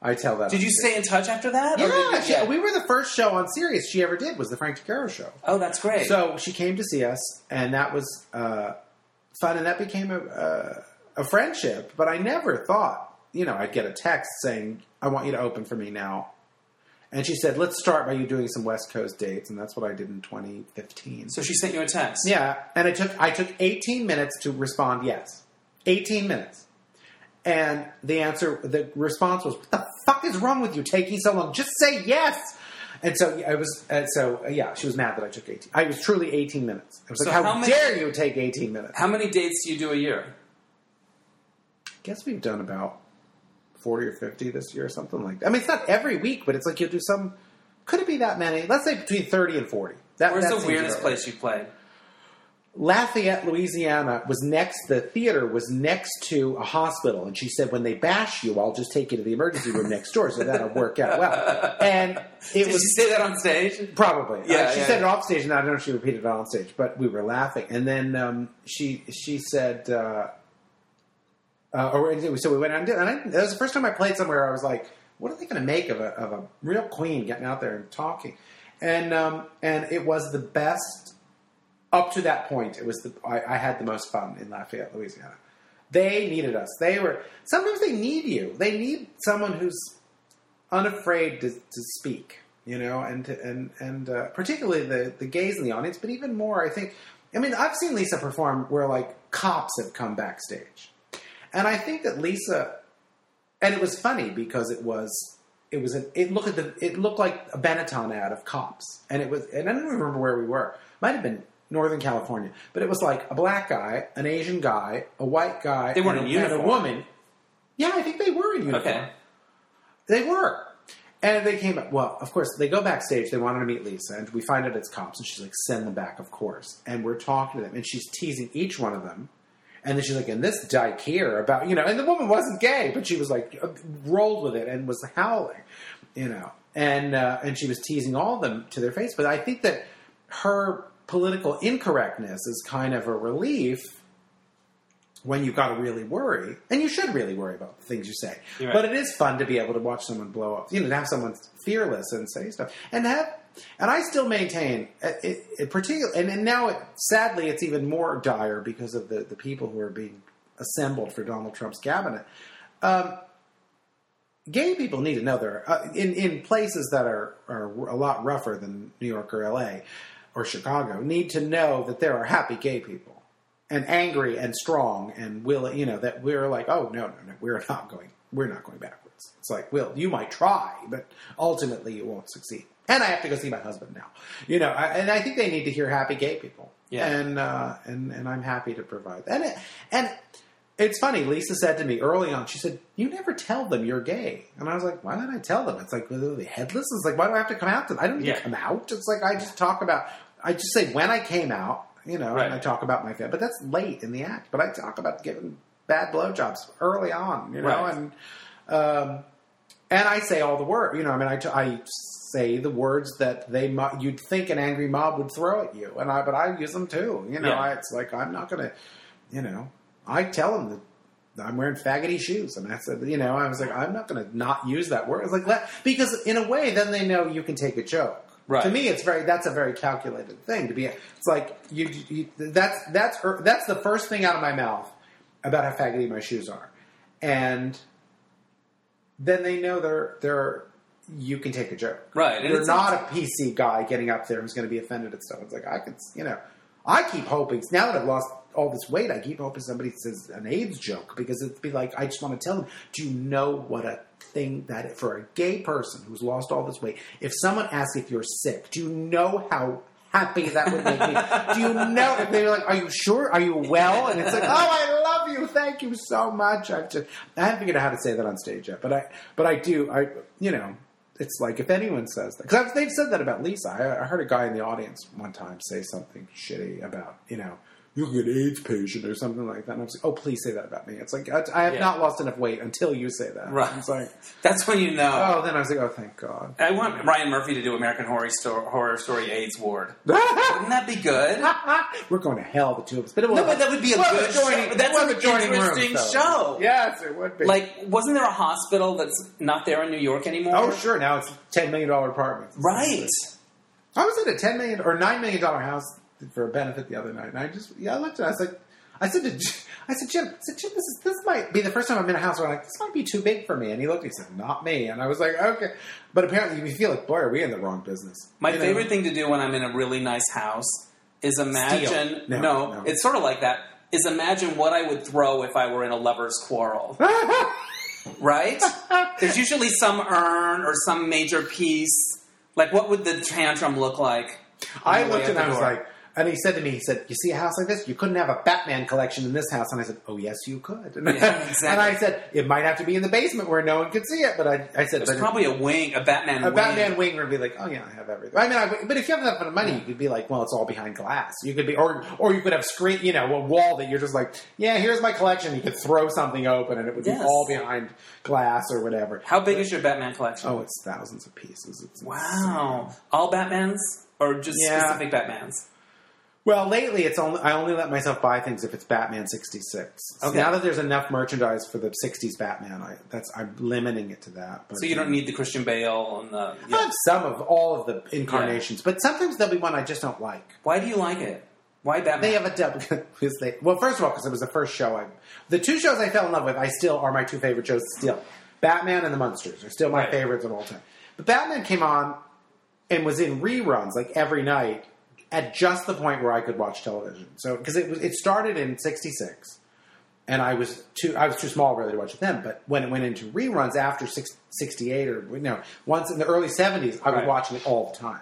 I tell that. Did on you stage. stay in touch after that? or Yeah, did she, you- we were the first show on Sirius she ever did was the Frank DeCaro show. Oh, that's great. So she came to see us, and that was uh, fun, and that became a, a, a friendship. But I never thought, you know, I'd get a text saying, "I want you to open for me now." And she said, "Let's start by you doing some West Coast dates," and that's what I did in 2015. So she sent you a text. Yeah, and it took I took 18 minutes to respond yes. 18 minutes. And the answer the response was, "What the fuck is wrong with you taking so long? Just say yes." And so I was, uh, so uh, yeah, she was mad that I took 18. I was truly 18 minutes. I was So like, how, how many- dare you take 18 minutes? How many dates do you do a year? I guess we've done about 40 or 50 this year or something like that. I mean, it's not every week, but it's like you'll do some, could it be that many? Let's say between 30 and 40. That, Where's that the weirdest right. place you played? Lafayette, Louisiana was next, the theater was next to a hospital. And she said, when they bash you, I'll just take you to the emergency room next door. So that'll work out well. And it Did was you say that on stage? Probably. Yeah, Uh, she yeah, said it off stage, and I don't know if she repeated it on stage, but we were laughing. And then um, she she said, uh, uh, or so we went and did. And I, that was the first time I played somewhere. I was like, what are they going to make of a of a real queen getting out there and talking? And um, and it was the best up to that point. It was the I, I had the most fun in Lafayette, Louisiana. They needed us. They were sometimes they need you. They need someone who's unafraid to, to speak, you know, and to, and and uh, particularly the the gays in the audience, but even more, I think. I mean, I've seen Lisa perform where like cops have come backstage, and I think that Lisa, and it was funny because it was it was a, it looked at the it looked like a Benetton ad of cops, and it was and I don't even remember where we were. Might have been Northern California, but it was like a black guy, an Asian guy, a white guy, They weren't and, in a, and a woman. Yeah, I think they were in uniform. Okay. They were. And they came up. Well, of course, they go backstage. They wanted to meet Lisa, and we find out it's cops. And she's like, "Send them back, of course." And we're talking to them, and she's teasing each one of them. And then she's like, "And this dyke here about you know." And the woman wasn't gay, but she was like rolled with it and was howling, you know. And uh, and she was teasing all of them to their face. But I think that her political incorrectness is kind of a relief when you've got to really worry, and you should really worry about the things you say. Right. But it is fun to be able to watch someone blow up, you know, to have someone fearless and say stuff, and have. And I still maintain, uh, it, it particular, and, and now, it, sadly, it's even more dire because of the, the people who are being assembled for Donald Trump's cabinet. Um, gay people need to know they're uh, in in places that are are a lot rougher than New York or L.A. or Chicago. Need to know that there are happy gay people and angry and strong and will you know that we're like oh no no no we're not going we're not going backwards. It's like will you might try but ultimately you won't succeed. And I have to go see my husband now, you know. I, and I think they need to hear happy gay people. Yeah. And uh, and and I'm happy to provide that. And it, and it's funny. Lisa said to me early on. She said, "You never tell them you're gay," and I was like, "Why did I tell them?" It's like, "Well, they headless?" It's like, "Why do I have to come out to them? I don't need Yeah. to come out." It's like I just talk about. I just say when I came out, you know, Right. and I talk about my family. But that's late in the act. But I talk about giving bad blowjobs early on, you know, Right. and um, and I say all the words. You know, I mean, I, t- I say the words that they mu- you'd think an angry mob would throw at you, and I but I use them too. You know, Yeah. I, it's like I'm not going to, you know, I tell them that I'm wearing faggoty shoes, and I said, you know, I was like, I'm not going to not use that word. It's like let, because in a way, then they know you can take a joke. Right. To me, it's very that's a very calculated thing to be. It's like you, you that's that's her, that's the first thing out of my mouth about how faggoty my shoes are, and then they know they're they're you can take a joke. Right, and You're not a PC guy getting up there who's going to be offended at stuff. It's like I could, you know, I keep hoping now that I've lost all this weight, I keep hoping somebody says an AIDS joke because it'd be like I just want to tell them, do you know what a thing that for a gay person who's lost all this weight, if someone asks if you're sick, do you know how happy that would make me? do you know if they're like, are you sure? Are you well? And it's like, oh, I love you, thank you so much. I've just I haven't figured out how to say that on stage yet, but I but I do. I you know. It's like if anyone says that, because they've said that about Lisa. I, I heard a guy in the audience one time say something shitty about, you know, you're an AIDS patient or something like that. And I was like, oh, please say that about me. It's like, I, I have Yeah. not lost enough weight until you say that. Right. It's like, That's when you know. oh, then I was like, oh, thank God. I want Ryan Murphy to do American Horror Story, Horror Story AIDS Ward. Wouldn't that be good? We're going to hell, the two of us. But, it No, but that would be a we'll good adjoining- show. That's we'll an interesting though. show. Yes, it would be. Like, wasn't there a hospital that's not there in New York anymore? oh, sure. Now it's $10 million apartments. Right. I was at a 10 million or nine million dollar house for a benefit the other night, and I just yeah, I looked at. it. I said, I said to, I said Jim, I said Jim, this is this might be the first time I'm in a house where I'm like this might be too big for me, and he looked, he said, not me, and I was like, okay, but apparently we feel like boy, are we in the wrong business? My You know? favorite thing to do when I'm in a really nice house is imagine. No, no, no. it's sort of like that. Is imagine what I would throw if I were in a lover's quarrel. right? There's usually some urn or some major piece Like, what would the tantrum look like? I looked and I was like, and he said to me, he said, "You see a house like this? You couldn't have a Batman collection in this house." And I said, "Oh yes, you could." And, Yeah, exactly. and I said, "It might have to be in the basement where no one could see it." But I, I said, There's "But probably a wing, a Batman a wing. Batman wing would be like, oh yeah, I have everything. I mean, I, but if you have of money, you could be like, well, it's all behind glass. You could be, or or you could have screen, you know, a wall that you're just like, yeah, here's my collection. You could throw something open, and it would Yes. be all behind glass or whatever. How big is your Batman collection? Oh, it's thousands of pieces. It's wow. All Batmans? Or just Yeah. specific Batmans? Well, lately it's only I only let myself buy things if it's Batman sixty six. Okay. Now that there's enough merchandise for the '60s Batman, I, that's I'm limiting it to that. But, So you don't need the Christian Bale and the. I have some of all of the incarnations, but sometimes there'll be one I just don't like. Why do you like it? Why Batman? They have a double. because they, well, first of all, because it was the first show I. The two shows I fell in love with, I still are my two favorite shows. Still, Batman and the Munsters are still my Right. favorites of all time. But Batman came on and was in reruns like every night at just the point where I could watch television. So because it was it started in '66, and I was too I was too small really to watch it then. But when it went into reruns after six- '68 or you know once in the early '70s, I was Right. watching it all the time.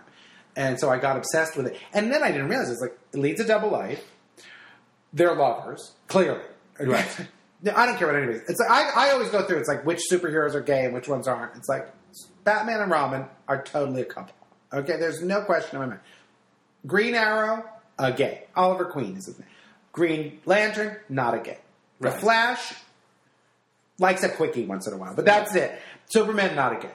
And so I got obsessed with it. And then I didn't realize it's like it leads a double life. They're lovers, clearly. Right. I don't care what anybody. It's like I, I always go through. It's like which superheroes are gay and which ones aren't. It's like Batman and Robin are totally a couple. Okay, there's no question in my mind. Green Arrow, a gay. Oliver Queen is his name. Green Lantern, not a gay. The Right. Flash likes a quickie once in a while, but that's it. Superman, not a gay.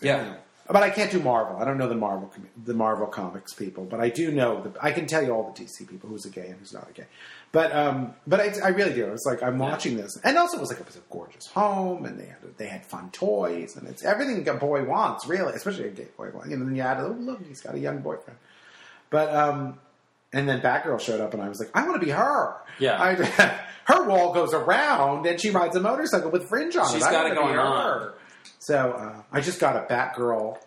yeah. But I can't do Marvel. I don't know the Marvel com- the Marvel comics people, but I do know the, I can tell you all the DC people who's a gay and who's not a gay. But um, but I, I really do. It's like I'm watching this, and also it was like it was a gorgeous home, and they had they had fun toys, and it's everything a boy wants, really, especially a gay boy wants. And then you add, oh look, he's got a young boyfriend. But um, and then Batgirl showed up, and I was like, I want to be her. Yeah. I, her wall goes around, and she rides a motorcycle with fringe on She's it. Got it going her. on. So uh, I just got a Batgirl.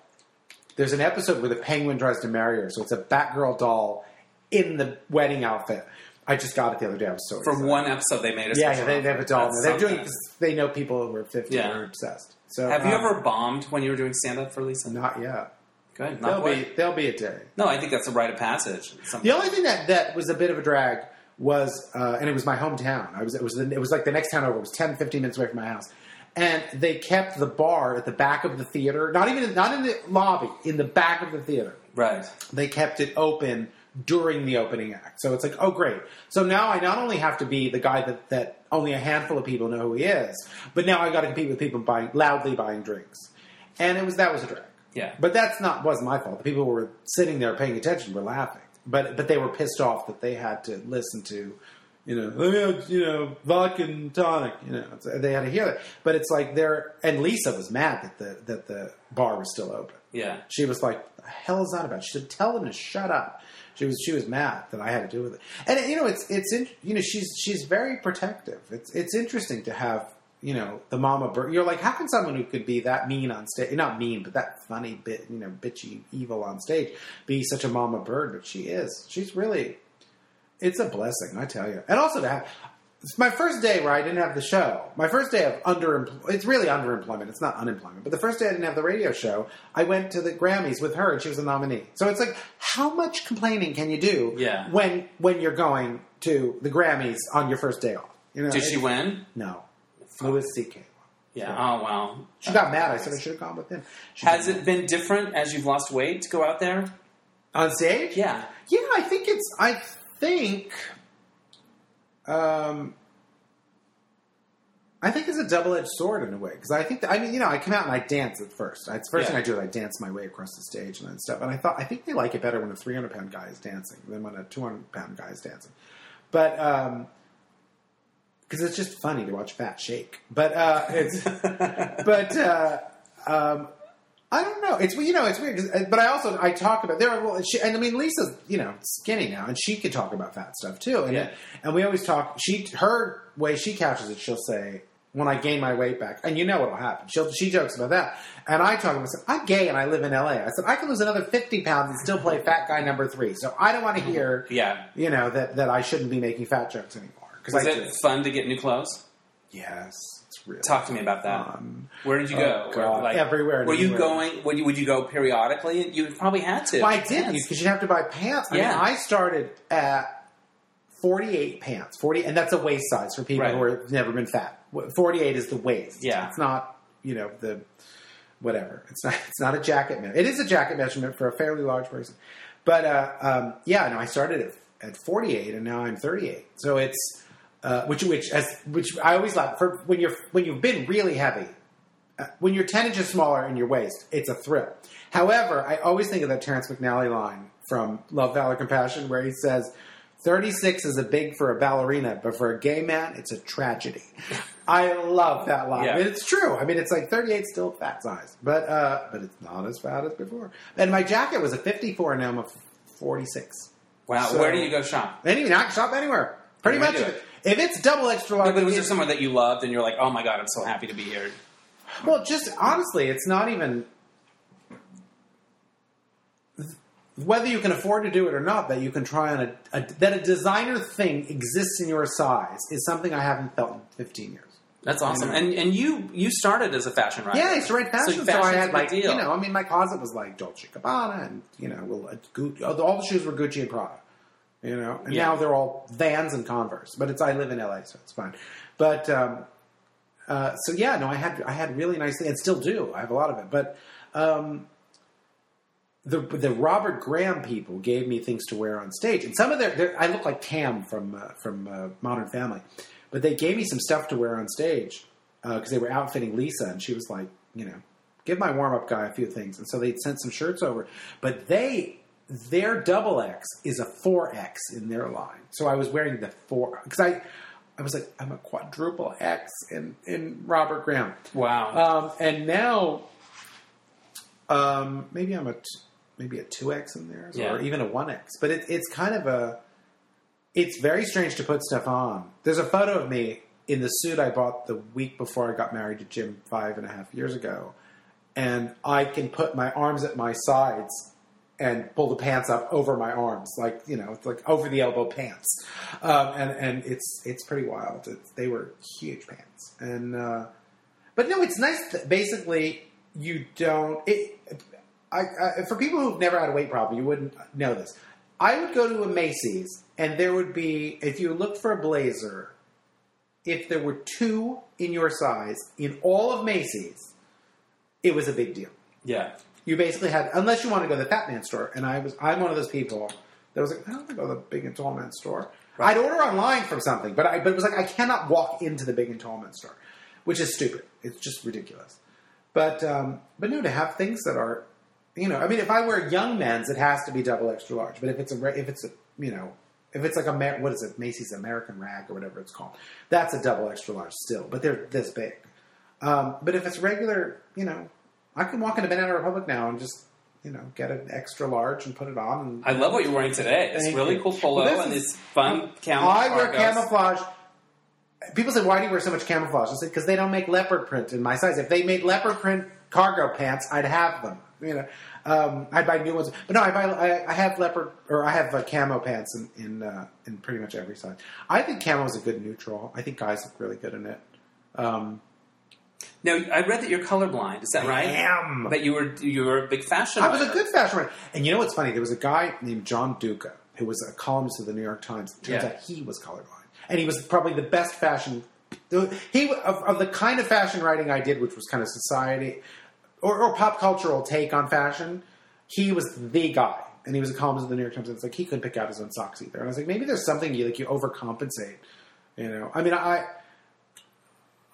There's an episode where the Penguin tries to marry her, so it's a Batgirl doll in the wedding outfit. I just got it the other day. I was so from excited. one episode, they made a Yeah, yeah, they, they have a doll. They're doing because they know people who are 50 Yeah. are obsessed. So Have you um, ever bombed when you were doing stand up for Lisa? Not yet. Good. There'll Not be be. there'll be a day. No, I think that's a rite of passage. Something. The only thing that, that was a bit of a drag was, uh, and it was my hometown. I was it was the, it was like the next town over. It was 10, 15 minutes away from my house, and they kept the bar at the back of the theater, not even not in the lobby, in the back of the theater. Right. They kept it open during the opening act. So it's like, oh great. So now I not only have to be the guy that, that only a handful of people know who he is, but now I got to compete with people buying loudly buying drinks, and it was that was a drag. Yeah. But that's not wasn't my fault. The people who were sitting there paying attention were laughing, but but they were pissed off that they had to listen to, you know, let me you know, vodka and tonic. You know, they had to hear that. But it's like they're and Lisa was mad that the that the bar was still open. Yeah. She was like, "The hell is that about?" She said, "Tell them to shut up." She was she was mad that I had to do with it, and you know it's it's in, you know she's she's very protective. It's it's interesting to have you know the mama bird. You're like, how can someone who could be that mean on stage, not mean, but that funny bit, you know, bitchy, evil on stage, be such a mama bird? But she is. She's really. It's a blessing, I tell you, and also to have. It's my first day where I didn't have the show. My first day of underemployment. it's really underemployment. It's not unemployment. But the first day I didn't have the radio show, I went to the Grammys with her and she was a nominee. So it's like how much complaining can you do Yeah. when when you're going to the Grammys on your first day off? You know, Did she win? No. Louis C.K. Yeah. Oh wow. She got mad. I said I should have gone with him. She Has it been different as you've lost weight to go out there? on stage? Yeah. Yeah, I think it's. I think. Um, I think it's a double-edged sword in a way because I think that, I mean you know I come out and I dance at first. It's the first Yeah. thing I do is I dance my way across the stage and then stuff. And I thought I think they like it better when a 300 pound guy is dancing than when a 200 pound guy is dancing. But um, because it's just funny to watch fat shake. But uh, it's but uh, um, I don't know. It's you know it's weird. 'cause- uh, But I also I talk about there. Are, well, she, and I mean Lisa's you know skinny now, and she could talk about fat stuff too. And Yeah. and we always talk. She her way she couches it. She'll say when I gain my weight back, and you know what'll happen. She'll she jokes about that, and I talk about I'm gay and I live in L.A. I said I can lose another fifty pounds and still play fat guy number three. So I don't want to hear Yeah. you know that that I shouldn't be making fat jokes anymore because Was I it do. fun to get new clothes? Yes, it's really Talk to me about that. fun. Where did you Oh, go? God. Where, Everywhere Were you going? Would you, would you go periodically? You probably had to. Well, I did Yes. because you'd have to buy pants. I mean, Yeah. I started at 48 pants, 40, and that's a waist size for people Right. who have never been fat. 48 is the waist. Yeah. it's not you know the whatever. It's not. It's not a jacket measurement. It is a jacket measurement for a fairly large person, but uh, um, yeah. No, I started at, at 48, and now I'm 38. So it's uh, which which as which I always like for when you're when you've been really heavy. Uh, when you're 10 inches smaller in your waist, it's a thrill. However, I always think of that Terrence McNally line from Love, Valor, Compassion, where he says, 36 is a big for a ballerina, but for a gay man, it's a tragedy. I love that line. Yeah. It's true. I mean, it's like 38 still fat size, but uh, but it's not as fat as before. And my jacket was a 54, and now I'm a 46. Wow. So- Where do you go shop? Even I shop anywhere. Pretty much. Do you do If it's double extra large, No, but was there somewhere that you loved and you're like, oh my god, I'm so happy to be here? Well, just honestly, it's not even whether you can afford to do it or not. That you can try on a, a that a designer thing exists in your size is something I haven't felt in fifteen years. That's awesome. know. And and you you started as a fashion writer. Yeah, I used to write fashion, so, I fashion's a had like deal. you know, I mean, my closet was like Dolce Gabbana, and you know, well, uh, all the shoes were Gucci and Prada. You know, and Yeah. now they're all Vans and Converse. But it's I live in LA, so it's fine. But um, uh, so yeah, no, I had I had really nice things, and still do. I have a lot of it, but. Um, the the Robert Graham people gave me things to wear on stage, and some of their, their I look like Cam from uh, from uh, Modern Family, but they gave me some stuff to wear on stage because they were outfitting Lisa, and she was like, you know, give my warm up guy a few things, and so they sent some shirts over, but they their double X is a four X in their line, so I was wearing the four because I. I was like, I'm a quadruple X in, in Robert Graham. Wow. Um, and now, um, maybe I'm a t- maybe a two X in there, Yeah. or even a one X. But it, it's kind of a. It's very strange to put stuff on. There's a photo of me in the suit I bought the week before I got married to Jim five and a half years ago, and I can put my arms at my sides and pull the pants up over my arms, like you know, it's like over the elbow pants, um, and and it's it's pretty wild. It's, they were huge pants, and uh, but no, it's nice. That basically, you don't. It, I, I, for people who've never had a weight problem, you wouldn't know this. I would go to a Macy's, and there would be if you looked for a blazer, if there were two in your size in all of Macy's, it was a big deal yeah. You basically had unless you want to go to the fat man store and i was i'm one of those people that was like i don't want to go to the big and tall man store. I'd order online from something but i but it was like i cannot walk into the big and tall man store which is stupid. It's just ridiculous. But um but no to have things that are you know i mean if i wear young men's it has to be double extra large but if it's a re- if it's a you know if it's like a what is it macy's american rag or whatever it's called that's a double extra large still but they're this big. Um, but if it's regular, you know, I can walk into Banana Republic now and just, you know, get an extra large and put it on. And I love what you're wearing today. It's really you. cool polo Well, this and is- it's fun camouflage. I wear camouflage. People say, "Why do you wear so much camouflage?" I said, "Because they don't make leopard print in my size. If they made leopard print cargo pants, I'd have them. You know, um, I'd buy new ones. But no, I buy. I, I have leopard or I have uh, camo pants in in, uh, in pretty much every size. I think camo is a good neutral. I think guys look really good in it. Um, Now, I read that you're colorblind. Is that right? I am. That you were you were a big fashion. I was a good fashion writer. And you know what's funny? There was a guy named John Duka who was a columnist of the New York Times. Turns Yeah. out he was colorblind, and he was probably the best fashion. He of, of the kind of fashion writing I did, which was kind of society or, or pop cultural take on fashion. He was the guy, and he was a columnist of the New York Times. And it's like he couldn't pick out his own socks either. And I was like, maybe there's something you like you overcompensate. You know, I mean, I.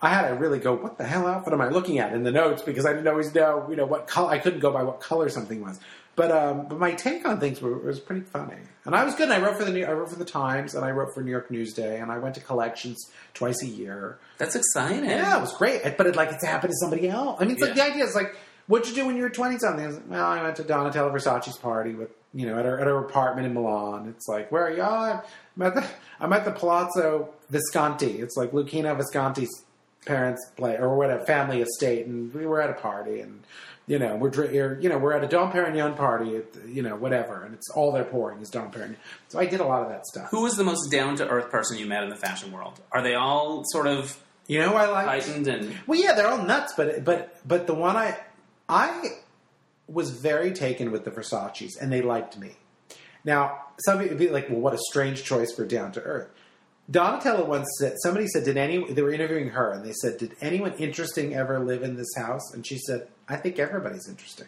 I had to really go, what the hell outfit am I looking at in the notes because I didn't always know, you know, what color. I couldn't go by what color something was. But um, but my take on things were, was pretty funny, and I was good. And I wrote for the New, I wrote for the Times, and I wrote for New York Newsday, and I went to collections twice a year. That's exciting. Yeah, it was great. But it, like it's happened to somebody else. I mean, it's like the idea is like, what'd you do when you were twenty something? I was like, well, I went to Donatella Versace's party with you know at her, at her apartment in Milan. It's like, where are you? Oh, I'm at the I'm at the Palazzo Visconti. It's like Luchino Visconti's parents' play or whatever family estate, and we were at a party and. You know, we're or, you know we're at a Dom Perignon party, at, the- you know, whatever, and it's all they're pouring is Dom Perignon. So I did a lot of that stuff. Who was the most down to earth person you met in the fashion world? Are they all sort of You know, I like. heightened and Well, yeah, they're all nuts, but but but the one I I was very taken with the Versace's, and they liked me. Now, some people would be like, "Well, what a strange choice for down to earth." Donatella once said, somebody said, "Did any?" They were interviewing her, and they said, "Did anyone interesting ever live in this house?" And she said, "I think everybody's interesting."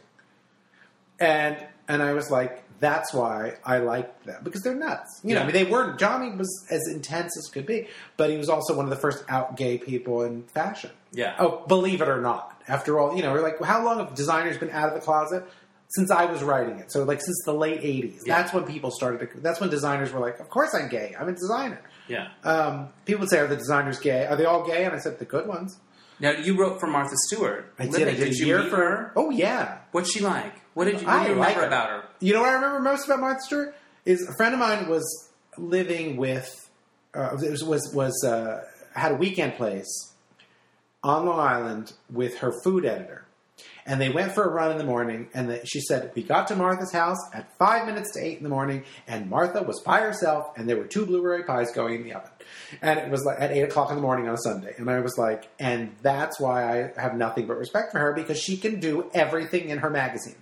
And and I was like, "That's why I like them because they're nuts." You know, I mean, they weren't. Johnny was as intense as could be, but he was also one of the first out gay people in fashion. yeah. Oh, believe it or not. After all, you know, we're like, how long have designers been out of the closet? Since I was writing it. So, like, since the late 80s. Yeah. That's when people started to, that's when designers were like, of course I'm gay. I'm a designer. Yeah. Um, people would say, are the designers gay? Are they all gay? And I said, the good ones. Now you wrote for Martha Stewart. I did. I did, a you year meet for her? Oh, yeah. What's she like? What did you, what I do you like remember her. about her? You know what I remember most about Martha Stewart? Is a friend of mine was living with, uh, was, was, was uh, had a weekend place on Long Island with her food editor. And they went for a run in the morning, and the, she said, We got to Martha's house at five minutes to eight in the morning, and Martha was by herself, and there were two blueberry pies going in the oven. And it was like at eight o'clock in the morning on a Sunday. And I was like, And that's why I have nothing but respect for her, because she can do everything in her magazine.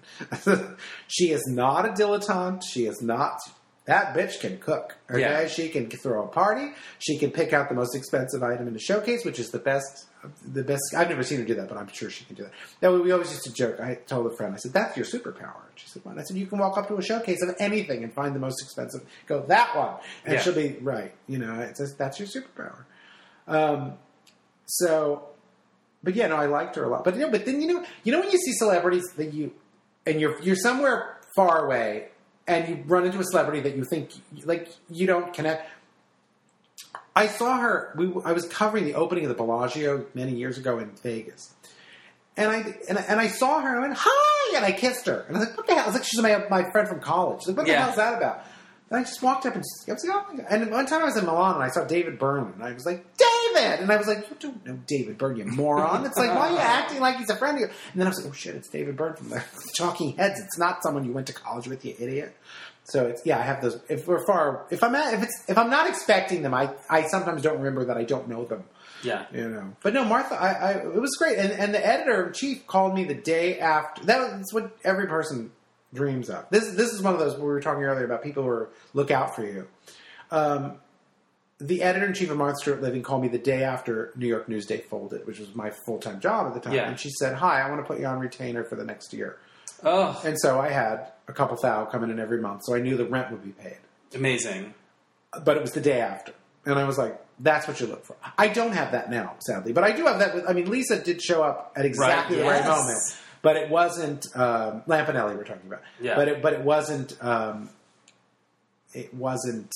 she is not a dilettante. She is not. That bitch can cook. Okay, Yeah. she can throw a party. She can pick out the most expensive item in the showcase, which is the best. The best. I've never seen her do that, but I'm sure she can do that. That we always used to joke. I told a friend. I said, "That's your superpower." She said, "What?" I said, "You can walk up to a showcase of anything and find the most expensive. Go that one, and Yeah. she'll be right. You know, it's just, that's your superpower." Um, so, but yeah, no, I liked her a lot. But you know, but then you know, you know when you see celebrities that you and you're you're somewhere far away and you run into a celebrity that you think like you don't connect. I saw her. We, I was covering the opening of the Bellagio many years ago in Vegas, and I and, I- and I saw her. and I went hi, and I kissed her. And I was like, "What the hell?" I was like, "She's my my friend from college." Like, "What the Yeah. hell's that about?" And I just walked up and just, I was like, "Oh my god!" And one time I was in Milan and I saw David Byrne, and I was like, "David!" And I was like, "You don't know David Byrne, you moron!" It's like, why are you acting like he's a friend of you? And then I was like, "Oh shit, it's David Byrne from the Talking Heads. It's not someone you went to college with, you idiot." So it's yeah, I have those. If we're far, if I'm at, if it's if I'm not expecting them, I I sometimes don't remember that I don't know them. Yeah. You know, but no, Martha, I, I it was great, and and the editor in chief called me the day after. That was what every person dreams of. This this is one of those we were talking earlier about people who are look out for you. Um, the editor in chief of Martha Stewart Living called me the day after New York Newsday folded, which was my full time job at the time, Yeah. and she said, "Hi, I want to put you on retainer for the next year." Oh, And so I had a couple thou coming in every month, so I knew the rent would be paid. amazing. But it was the day after, and I was like, "That's what you look for." I don't have that now, sadly, but I do have that. With, I mean, Lisa did show up at exactly Right, the right moment, but it wasn't um, Lampanelli we're talking about. Yeah. But it, but it wasn't. Um, it wasn't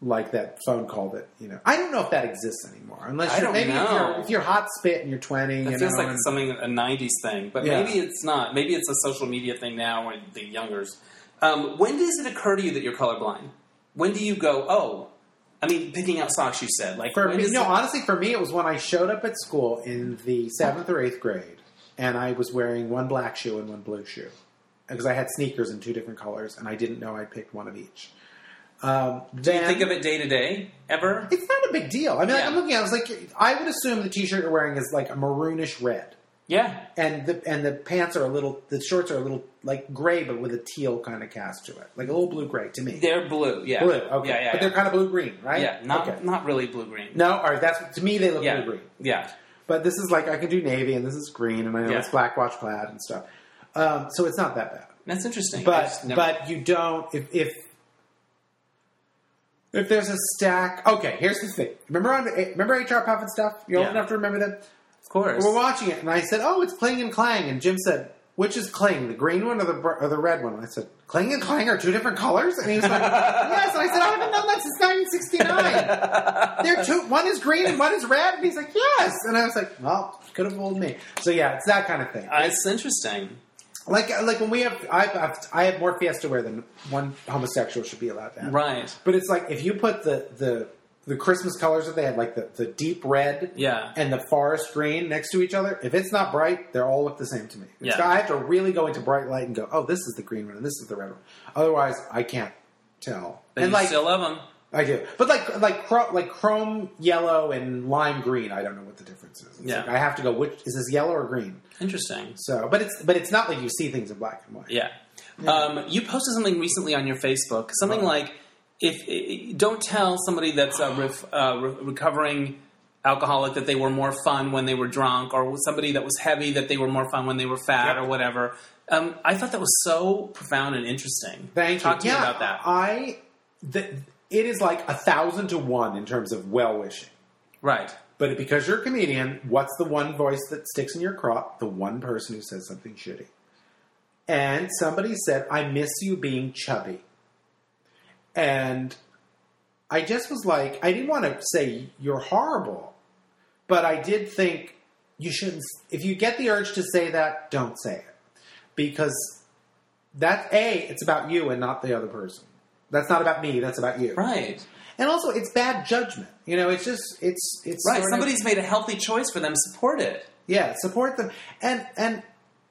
like that phone call that you know. I don't know if that exists anymore, unless I you're, don't maybe if know. you're if you're hot spit and you're twenty. It you feels know, like and- something a '90s thing, but Yeah. maybe it's not. Maybe it's a social media thing now, or the youngers. Um, when does it occur to you that you're colorblind? When do you go? Oh, I mean, picking out socks. You said like For me, no, it- honestly, for me, it was when I showed up at school in the seventh or eighth grade, and I was wearing one black shoe and one blue shoe because I had sneakers in two different colors, and I didn't know I picked one of each. Um, Do you think of it day to day ever? it's not a big deal. I mean, like, I'm looking at, it, I was like, I would assume the T-shirt you're wearing is like a maroonish red, Yeah, and the and the pants are a little, the shorts are a little like gray, but with a teal kind of cast to it, like a little blue gray to me. they're blue. Yeah, blue, okay, Yeah, yeah, but yeah. they're kind of blue green, right? yeah. Not okay. not really blue green. No, all right. That's to me they look yeah, blue green. yeah. But this is like I can do navy, and this is green, and I know Yeah. it's black watch plaid and stuff. Um, so it's not that bad. That's interesting. I But just never- but you don't if if if there's a stack. Okay, here's the thing. Remember on remember HR Pufnstuf. You're old Yeah. enough to remember that. of course, We're watching it, and I said, "Oh, it's Cling and Clang," and Jim said. Which is Cling, the green one or the or the red one? And I said, Cling and Clang are two different colors, and he was like, "Yes." And I said, "I haven't known that since 1969." They're two. One is green and one is red. And he's like, "Yes." And I was like, "Well, could have fooled me." So yeah, it's that kind of thing. Uh, it's interesting. Like like when we have, I have, I have more fiesta wear than one homosexual should be allowed to have. Right. But it's like if you put the the the Christmas colors that they had, like the, the deep red Yeah. and the forest green next to each other, if it's not bright, they all look the same to me. It's- Yeah. I have to really go into bright light and go, oh, this is the green one and this is the red one. Otherwise, I can't tell. But and you like, still love them. I do. But like like cro- like chrome yellow and lime green, I don't know what the difference is. It's Yeah. like I have to go. Which is this yellow or green? Interesting. So, but it's but it's not like you see things in black and white. Yeah. Um, you posted something recently on your Facebook, something Oh. like, "If don't tell somebody that's a ref, uh, re- recovering alcoholic that they were more fun when they were drunk, or somebody that was heavy that they were more fun when they were fat, Yep. or whatever." Um, I thought that was so profound and interesting. Thank Talk you. to yeah, me about that. I the, it is like a thousand to one in terms of well wishing. right. But because you're a comedian, what's the one voice that sticks in your crop? The one person who says something shitty. And somebody said, I miss you being chubby. And I just was like, I didn't want to say you're horrible, but I did think you shouldn't. If you get the urge to say that, don't say it. Because that, A, it's about you and not the other person. That's not about me, that's about you. Right. And also, it's bad judgment. You know, it's just, it's, it's Right. sort of- Somebody's made a healthy choice for them. Support it. yeah, support them. And and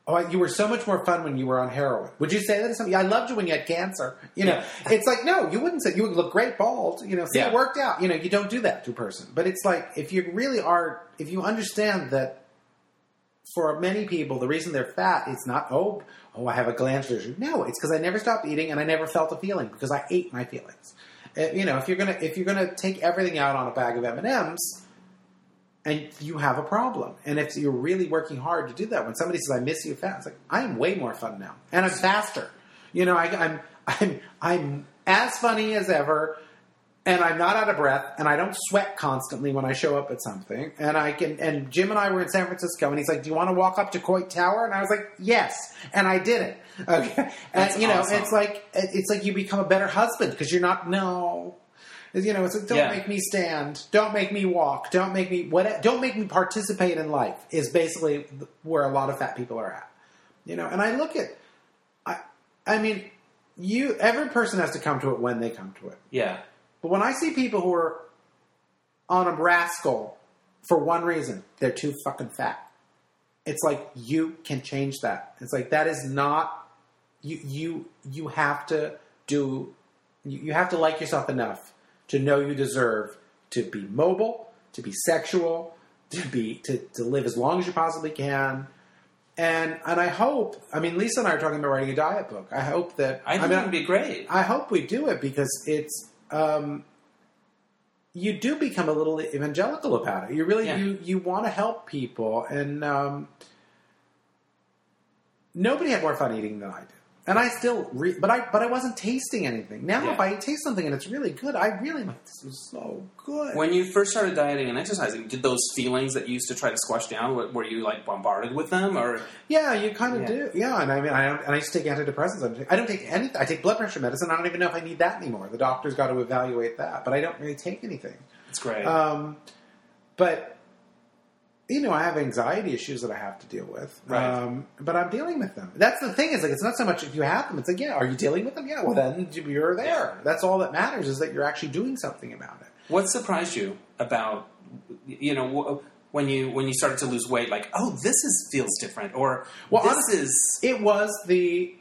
oh, you were so much more fun when you were on heroin. Would you say that to somebody? I loved you when you had cancer. You know, Yeah. it's like no, you wouldn't say you would look great bald. You know, see Yeah. it worked out. You know, you don't do that to a person. But it's like if you really are, if you understand that. For many people, the reason they're fat is not oh oh I have a glandular issue. No, it's because I never stopped eating and I never felt a feeling because I ate my feelings. Uh, you know, if you're gonna if you're gonna take everything out on a bag of M and M's, and you have a problem. And if you're really working hard to do that, when somebody says, "I miss you fast," it's like I'm way more fun now, and I'm faster. You know, I, I'm I'm I'm as funny as ever, and I'm not out of breath, and I don't sweat constantly when I show up at something. And I can. And Jim and I were in San Francisco, and he's like, "Do you want to walk up to Coit Tower?" And I was like, "Yes," and I did it. Okay, That's and you know, awesome. it's like it's like you become a better husband because you're not no. You know, it's like don't Yeah. make me stand, don't make me walk, don't make me what, don't make me participate in life. Is basically where a lot of fat people are at. You know, and I look at, I, I mean, you every person has to come to it when they come to it. Yeah. But when I see people who are on a rascal for one reason, they're too fucking fat. It's like you can change that. It's like that is not you you you have to do you, you have to like yourself enough to know you deserve to be mobile, to be sexual, to be to, to live as long as you possibly can. And and I hope I mean Lisa and I are talking about writing a diet book. I hope that I think mean, it would be great. I hope we do it because it's um, you do become a little evangelical about it. You really Yeah. you you want to help people, and um, nobody had more fun eating than I did. And I still, re- but I but I wasn't tasting anything. Now, Yeah. if I taste something and it's really good, I really like this was so good. When you first started dieting and exercising, did those feelings that you used to try to squash down, were, were you like bombarded with them, or Yeah, you kind of Yeah. do. Yeah, and I mean, I don't, and I used to take antidepressants. I don't take, I don't take anything. I take blood pressure medicine. I don't even know if I need that anymore. The doctor's got to evaluate that, but I don't really take anything. it's great? Um, but you know, I have anxiety issues that I have to deal with. Right. Um, but I'm dealing with them. That's the thing is like it's not so much if you have them. It's like yeah, are you dealing with them? Yeah. Well, then you're there. That's all that matters is that you're actually doing something about it. what surprised you about you know when you when you started to lose weight? Like, oh, this is feels different, or Well, this honestly- is It was the.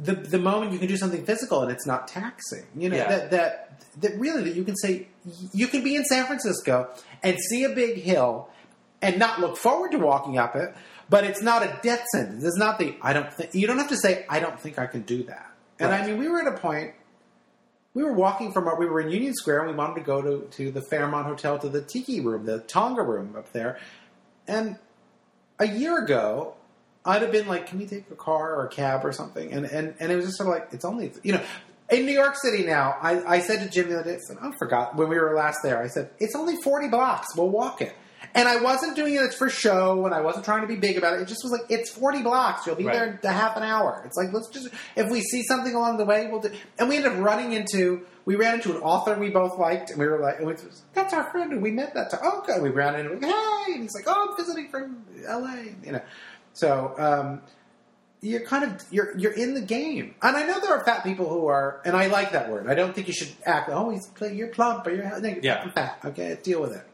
The, the moment you can do something physical and it's not taxing, you know Yeah. that that that really that you can say you can be in San Francisco and see a big hill and not look forward to walking up it, but it's not a death sentence. It's not the I don't think you don't have to say I don't think I can do that. And Right. I mean, we were at a point. We were walking from our, we were in Union Square and we wanted to go to, to the Fairmont Hotel to the Tiki room, the Tonga room up there. And a year ago, I'd have been like, "Can we take a car or a cab or something?" And and and it was just sort of like, it's only you know, in New York City now. I, I said to Jim the other day, I, forgot when we were last there. I said, "It's only forty blocks. We'll walk it." And I wasn't doing it for show, and I wasn't trying to be big about it. It just was like, it's forty blocks. You'll be Right. there in a half an hour. It's like let's just if we see something along the way, we'll do. And we ended up running into. We ran into an author we both liked, and we were like, and we, "That's our friend and we met that time." Oh, good. We ran into him. Hey, and he's like, "Oh, I'm visiting from L.A." You know, so um, you're kind of you're you're in the game. And I know there are fat people who are, and I like that word. I don't think you should act. Oh, he's you're plump, or you're, no, Yeah. fucking fat. Okay, deal with it.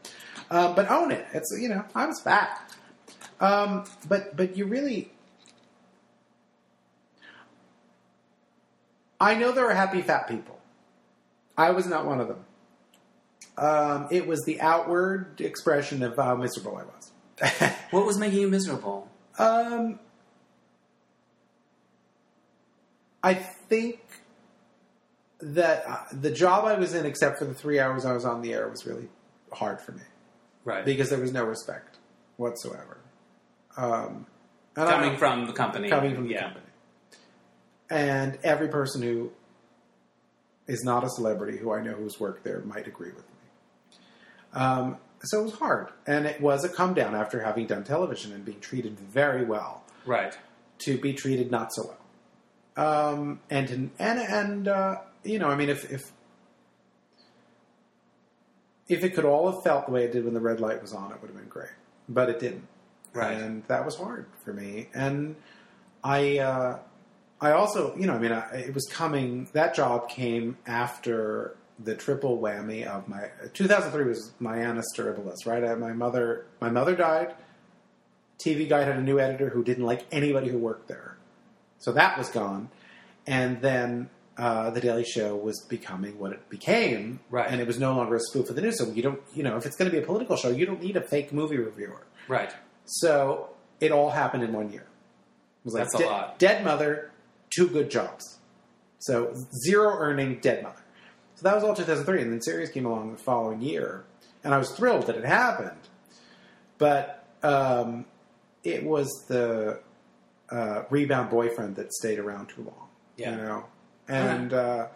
Um, but own it. It's you know I was fat. Um, but but you really. I know there are happy fat people. I was not one of them. Um, it was the outward expression of how miserable I was. What was making you miserable? um, I think that uh, the job I was in, except for the three hours I was on the air, was really hard for me Right. because there was no respect whatsoever. Um, I coming don't- from the company. coming from the yeah. company. And every person who is not a celebrity who I know who's worked there might agree with me. Um, so it was hard, and it was a come down after having done television and being treated very well Right. to be treated not so well. Um, and and and uh, you know, I mean, if if if it could all have felt the way it did when the red light was on, it would have been great, but it didn't. Right. and that was hard for me. And I, uh, I also, you know, I mean, I, it was coming. That job came after the triple whammy of my 2003 was my annus terribilis, right? I, my mother, my mother died. TV Guide had a new editor who didn't like anybody who worked there, so that was gone. And then uh, the Daily Show was becoming what it became, Right. And it was no longer a spoof of the news. So you don't, you know, if it's going to be a political show, you don't need a fake movie reviewer. Right. So it all happened in one year. It was like That's a lot. dead mother, two good jobs. So zero earning, dead mother. So that was all 2003, and then Sirius came along the following year, and I was thrilled that it happened. But um, it was the uh, rebound boyfriend that stayed around too long. Yeah. You know, and uh,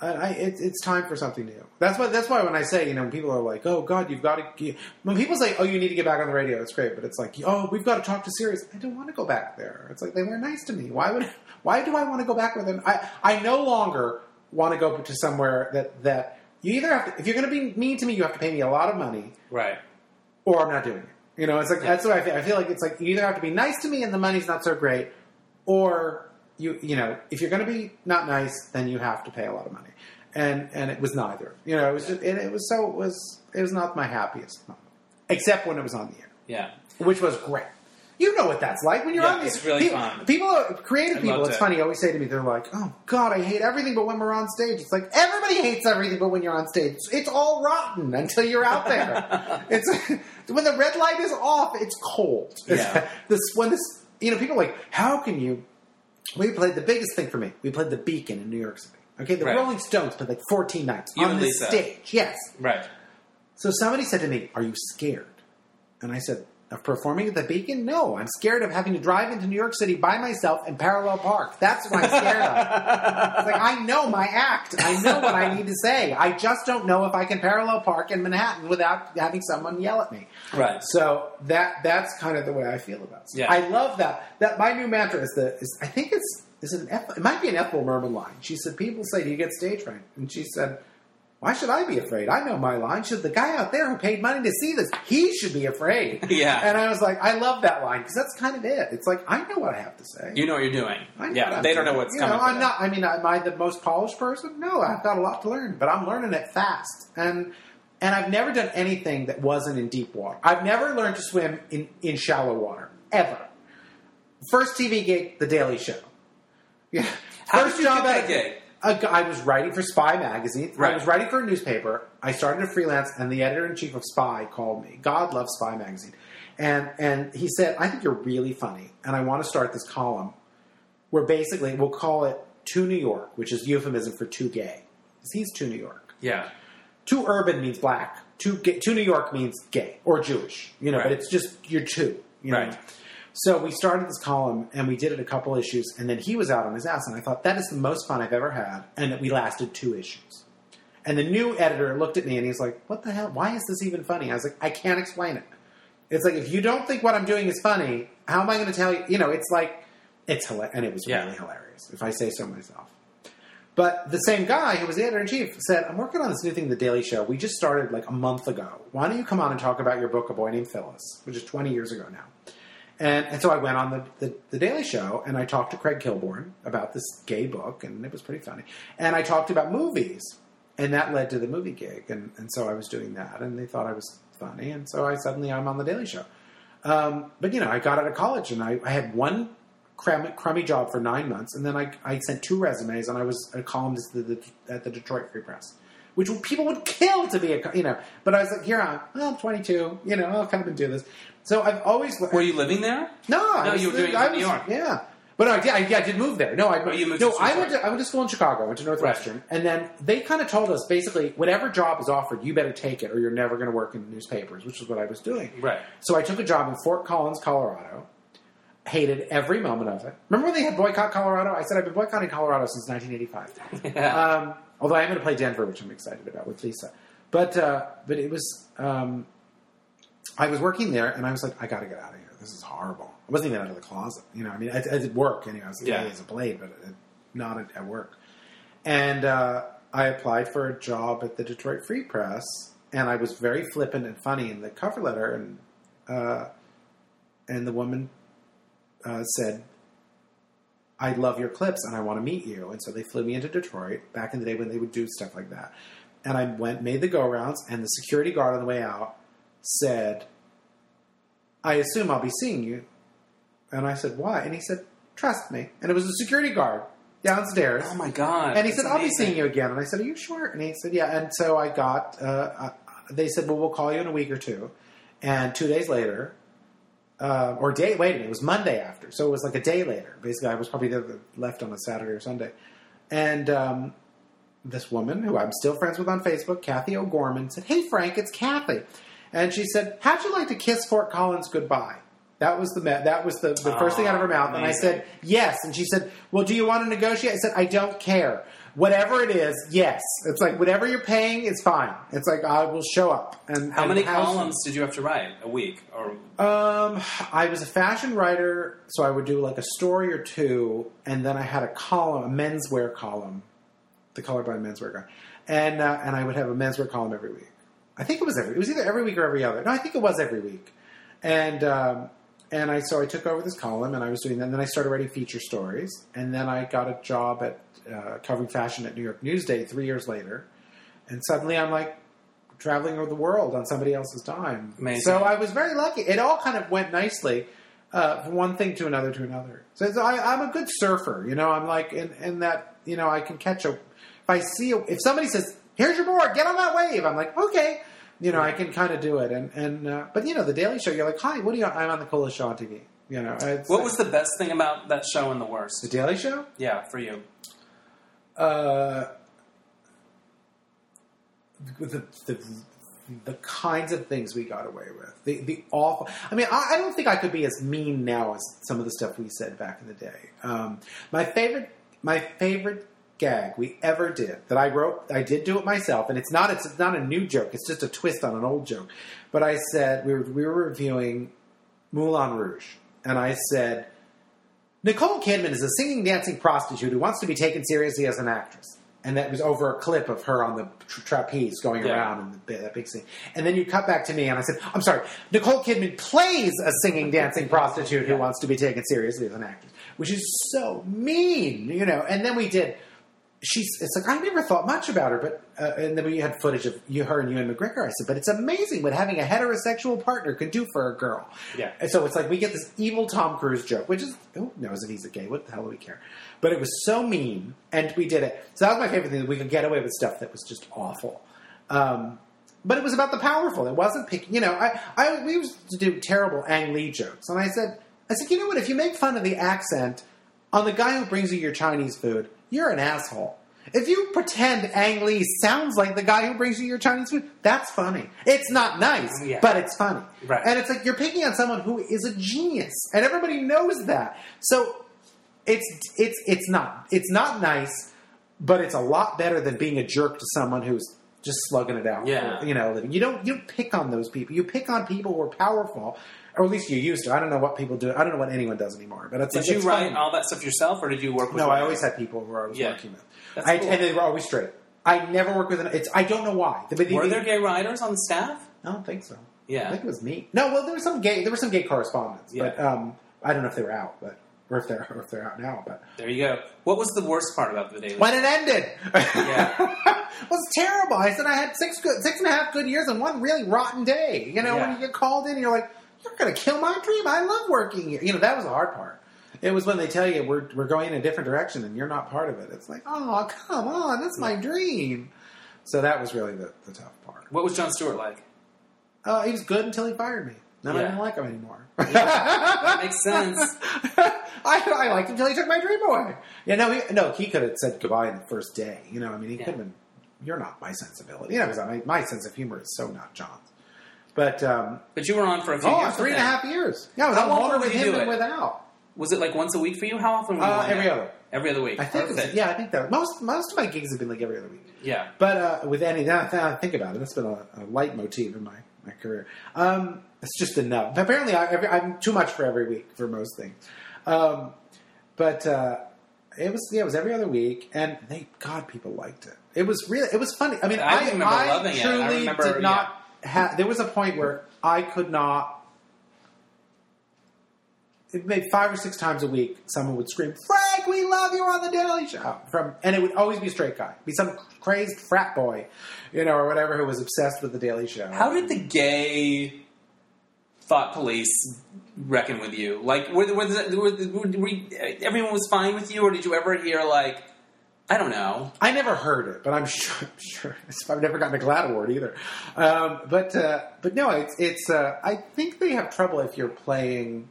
I, I, it, it's time for something new. That's why. That's why when I say, you know, when people are like, "Oh God, you've got to," when people say, "Oh, you need to get back on the radio," it's great. But it's like, "Oh, we've got to talk to Sirius." I don't want to go back there. It's like they were nice to me. Why would? Why do I want to go back with them? I I no longer want to go to somewhere that that you either have to. If you're going to be mean to me, you have to pay me a lot of money, Right. or I'm not doing it. You know, it's like that's what I feel. I feel like it's like you either have to be nice to me and the money's not so great, or you you know if you're going to be not nice, then you have to pay a lot of money. And and it was neither. You know, it was just, and it was so it was it was not my happiest moment, except when it was on the air, Yeah. which was great. You know what that's like when you're Yeah, on the it's really people, fun. People, are, creative I people. It's it. funny. Always say to me, they're like, "Oh God, I hate everything." But when we're on stage, it's like everybody hates everything. But when you're on stage, it's, all rotten until you're out there. it's when the red light is off, it's cold. Yeah. this when this, you know, people are like, "How can you?" We played the biggest thing for me. We played the Beacon in New York City. Okay, the Right. Rolling Stones played like 14 nights You on the stage. Yes. Right. So somebody said to me, "Are you scared?" And I said, "Of performing at the Beacon? No, I'm scared of having to drive into New York City by myself and parallel park. That's what I'm scared of. It's like I know my act. I know what I need to say. I just don't know if I can parallel park in Manhattan without having someone yell at me. Right. So that that's kind of the way I feel about it. Yeah. I love that. That my new mantra is the is I think it's is it an it might be an Ethel Merman line. She said, "People say, do you get stage fright?" And she said, "Why should I be afraid? I know my line. Should the guy out there who paid money to see this, he should be afraid." Yeah. And I was like, I love that line because that's kind of it. It's like I know what I have to say. You know what you're doing. I know Yeah. They don't know what's you coming. Know, I'm not. I mean, am I the most polished person? No, I've got a lot to learn, but I'm learning it fast. And and I've never done anything that wasn't in deep water. I've never learned to swim in in shallow water ever. First TV gig, The Daily Show. Yeah. How First job get that gig? A I was writing for Spy magazine. I was writing for a newspaper. I started to freelance, and the editor in chief of Spy called me. God loves Spy magazine, and and he said, "I think you're really funny, and I want to start this column where basically we'll call it to New York, which is euphemism for too gay. 'Cause He's to New York. Yeah. Too urban means black. Too gay, to New York means gay or Jewish. You know, but it's just you're two. You know? Right. So we started this column and we did it a couple issues, and then he was out on his ass, and I thought that is the most fun I've ever had, and that we lasted two issues. And the new editor looked at me and he's like, "What the hell? Why is this even funny?" I was like, "I can't explain it." It's like if you don't think what I'm doing is funny, how am I going to tell you? You know, it's like it's hilarious, and it was Yeah. really hilarious if I say so myself. But the same guy who was the editor in chief said, "I'm working on this new thing, The Daily Show. We just started like a month ago. Why don't you come on and talk about your book, A Boy Named Phyllis, which is 20 years ago now?" And, and so I went on the, the, the Daily Show and I talked to Craig Kilborn about this gay book, and it was pretty funny. And I talked about movies, and that led to the movie gig. And, and so I was doing that, and they thought I was funny. And so I suddenly I'm on the Daily Show. Um, but you know, I got out of college and I, I had one crummy, crummy job for nine months, and then I, I sent two resumes, and I was a columnist at the, at the Detroit Free Press, which people would kill to be a you know. But I was like, here I'm, well, I'm 22, you know, I'll come and do this. So I've always Were you living there? no, I No, was, you were doing I in New was- York. Yeah. But no, I did, I, yeah, I did move there. No, I, Oh, no, to I went to I went to school in Chicago. I went to Northwestern, and then they kind of told us basically, whatever job is offered, you better take it, or you're never going to work in newspapers, which is what I was doing. Right. So I took a job in Fort Collins, Colorado. Hated every moment of it. Remember when they had boycott Colorado? I said I've been boycotting Colorado since 1985. Yeah. Um, although I'm going to play Denver, which I'm excited about with Lisa. But uh, but it was um, I was working there, and I was like, I got to get out of here. This is horrible. I wasn't even out of the closet. You know, I mean, I, I did work anyway. I was Yeah. yeah. as a blade, but uh, not at, at work. And uh, I applied for a job at the Detroit Free Press, and I was very flippant and funny in the cover letter, and uh, and the woman uh, said, I love your clips and I want to meet you. And so they flew me into Detroit back in the day when they would do stuff like that. And I went, made the go rounds, and the security guard on the way out said, I assume I'll be seeing you. And I said, Why? And he said, Trust me. And it was a security guard downstairs. oh my god. And he said, "I'll be seeing you again." And I said, "Are you sure?" And he said, "Yeah." And so I got. Uh, uh, they said, "Well, we'll call you in a week or two. And two days later, uh, or day. Wait a minute, it was Monday after, so it was like a day later. Basically, I was probably there, left on a Saturday or Sunday, and um, this woman who I'm still friends with on Facebook, Kathy O'Gorman, said, "Hey Frank, it's Kathy," and she said, "How'd you like to kiss Fort Collins goodbye?" That was the that was the, the first thing out of her mouth, and I said, Yes. And she said, Well, do you want to negotiate? I said, I don't care. Whatever it is, yes. It's like whatever you're paying is fine. It's like I will show up. And How and many how's- columns did you have to write a week? Or Um, I was a fashion writer, so I would do like a story or two, and then I had a column, a menswear column, the colorblind menswear guy, and uh, and I would have a menswear column every week. I think it was every. It was either every week or every other. No, I think it was every week, and. Um, and I so I took over this column, and I was doing that. And then I started writing feature stories, and then I got a job at uh, covering fashion at New York Newsday three years later, and suddenly I'm like traveling over the world on somebody else's dime. Amazing. So I was very lucky. It all kind of went nicely uh, from one thing to another to another. So it's, I, I'm a good surfer, you know. I'm like in, in that you know I can catch a. If I see a, if somebody says, "Here's your board, get on that wave," I'm like, okay. You know, I can kind of do it, and and uh, but you know, the Daily Show, you're like, "Hi, what are you?" I'm on the coolest show on TV. You know, it's, what was the best thing about that show and the worst? the? Daily Show? Yeah, for you. uh, the, the the kinds of things we got away with. The the awful. I mean, I, I don't think I could be as mean now as some of the stuff we said back in the day. Um, my favorite my favorite gag we ever did that I wrote. I did do it myself, and it's not it's not a new joke. It's just a twist on an old joke. But I said we were we were reviewing Moulin Rouge, and I said. Nicole Kidman is a singing, dancing prostitute who wants to be taken seriously as an actress. And that was over a clip of her on the tra- trapeze going Yeah. around in the, that big scene. And then you cut back to me, and I said, I'm sorry, Nicole Kidman plays a singing, dancing prostitute who wants to be taken seriously as an actress, which is so mean, you know. And then we did. She's. It's like I never thought much about her, but uh, and then we had footage of you, her, and Ewan McGregor. I said, but it's amazing what having a heterosexual partner can do for a girl. Yeah. And so it's like we get this evil Tom Cruise joke, which is who knows if he's a gay? What the hell do we care? But it was so mean, and we did it. So that was my favorite thing that we could get away with stuff that was just awful. Um, but it was about the powerful. It wasn't picking. You know, I, I we used to do terrible Ang Lee jokes, and I said, I said, you know what? If you make fun of the accent on the guy who brings you your Chinese food, you're an asshole. If you pretend Ang Lee sounds like the guy who brings you your Chinese food, that's funny. It's not nice, Yeah. but it's funny. Right. And it's like you're picking on someone who is a genius, and everybody knows that. So it's it's it's not it's not nice, but it's a lot better than being a jerk to someone who's just slugging it out. Yeah. you know, living. You don't you don't pick on those people. You pick on people who are powerful, or at least you used to. I don't know what people do. I don't know what anyone does anymore. But it's Did like, you it's write fun. all that stuff yourself, or did you work with? No, I always had people who I was Yeah. working with. I, cool. and they were always straight. I never worked with an. It's I don't know why. The- the- Were there gay writers on staff? I don't think so. Yeah, I think it was me. No, well, there was some gay. There were some gay correspondents, Yeah. but um, I don't know if they were out, but or if they're or if they're out now. But There you go. What was the worst part about the Daily? when it ended, Yeah. it was terrible. I said I had six good, six and a half good years and one really rotten day. You know, Yeah. when you get called in, you're like, you're going to kill my dream. I love working here. You know, that was the hard part. it was when they tell you we're we're going in a different direction and you're not part of it. It's like, oh, come on, that's my dream. So that was really the, the tough part. What was Jon Stewart like? Uh, he was good until he fired me. Then I Yeah. didn't like him anymore. That makes sense. I, I liked him until he took my dream away. Yeah, no, he, no, he could have said goodbye in the first day. You know, I mean, he Yeah. could have been. You're not my sensibility. You know, because my, my sense of humor is so not Jon's. But um, But you were on for a few oh, years. three and a half years. Yeah, I was How on longer would with him do than it? without. Was it like once a week for you? How often were you Uh, every other. Every other week. I think. Perfect. yeah, I think that most most of my gigs have been like every other week. Yeah. But uh, with any now that I think about it, that's been a, a motif in my, my career. Um, it's just enough. Apparently, I, I'm too much for every week for most things. Um, but uh, it was yeah, it was every other week, and thank God people liked it. It was really it was funny. I mean, I I, remember I loving it. I truly remember, did not. Have There was a point where I could not. It made five or six times a week, someone would scream, "Frank, we love you on the Daily Show!" From and it would always be a straight guy, be some crazed frat boy, you know, or whatever, who was obsessed with the Daily Show. How did the gay thought police reckon with you? Like, were, were, were, were, everyone was fine with you, or did you ever hear like, I don't know? I never heard it, but I'm sure. I'm sure I've never gotten a GLAAD award either. Um, but uh, but no, it's it's. Uh, I think they have trouble if you're playing.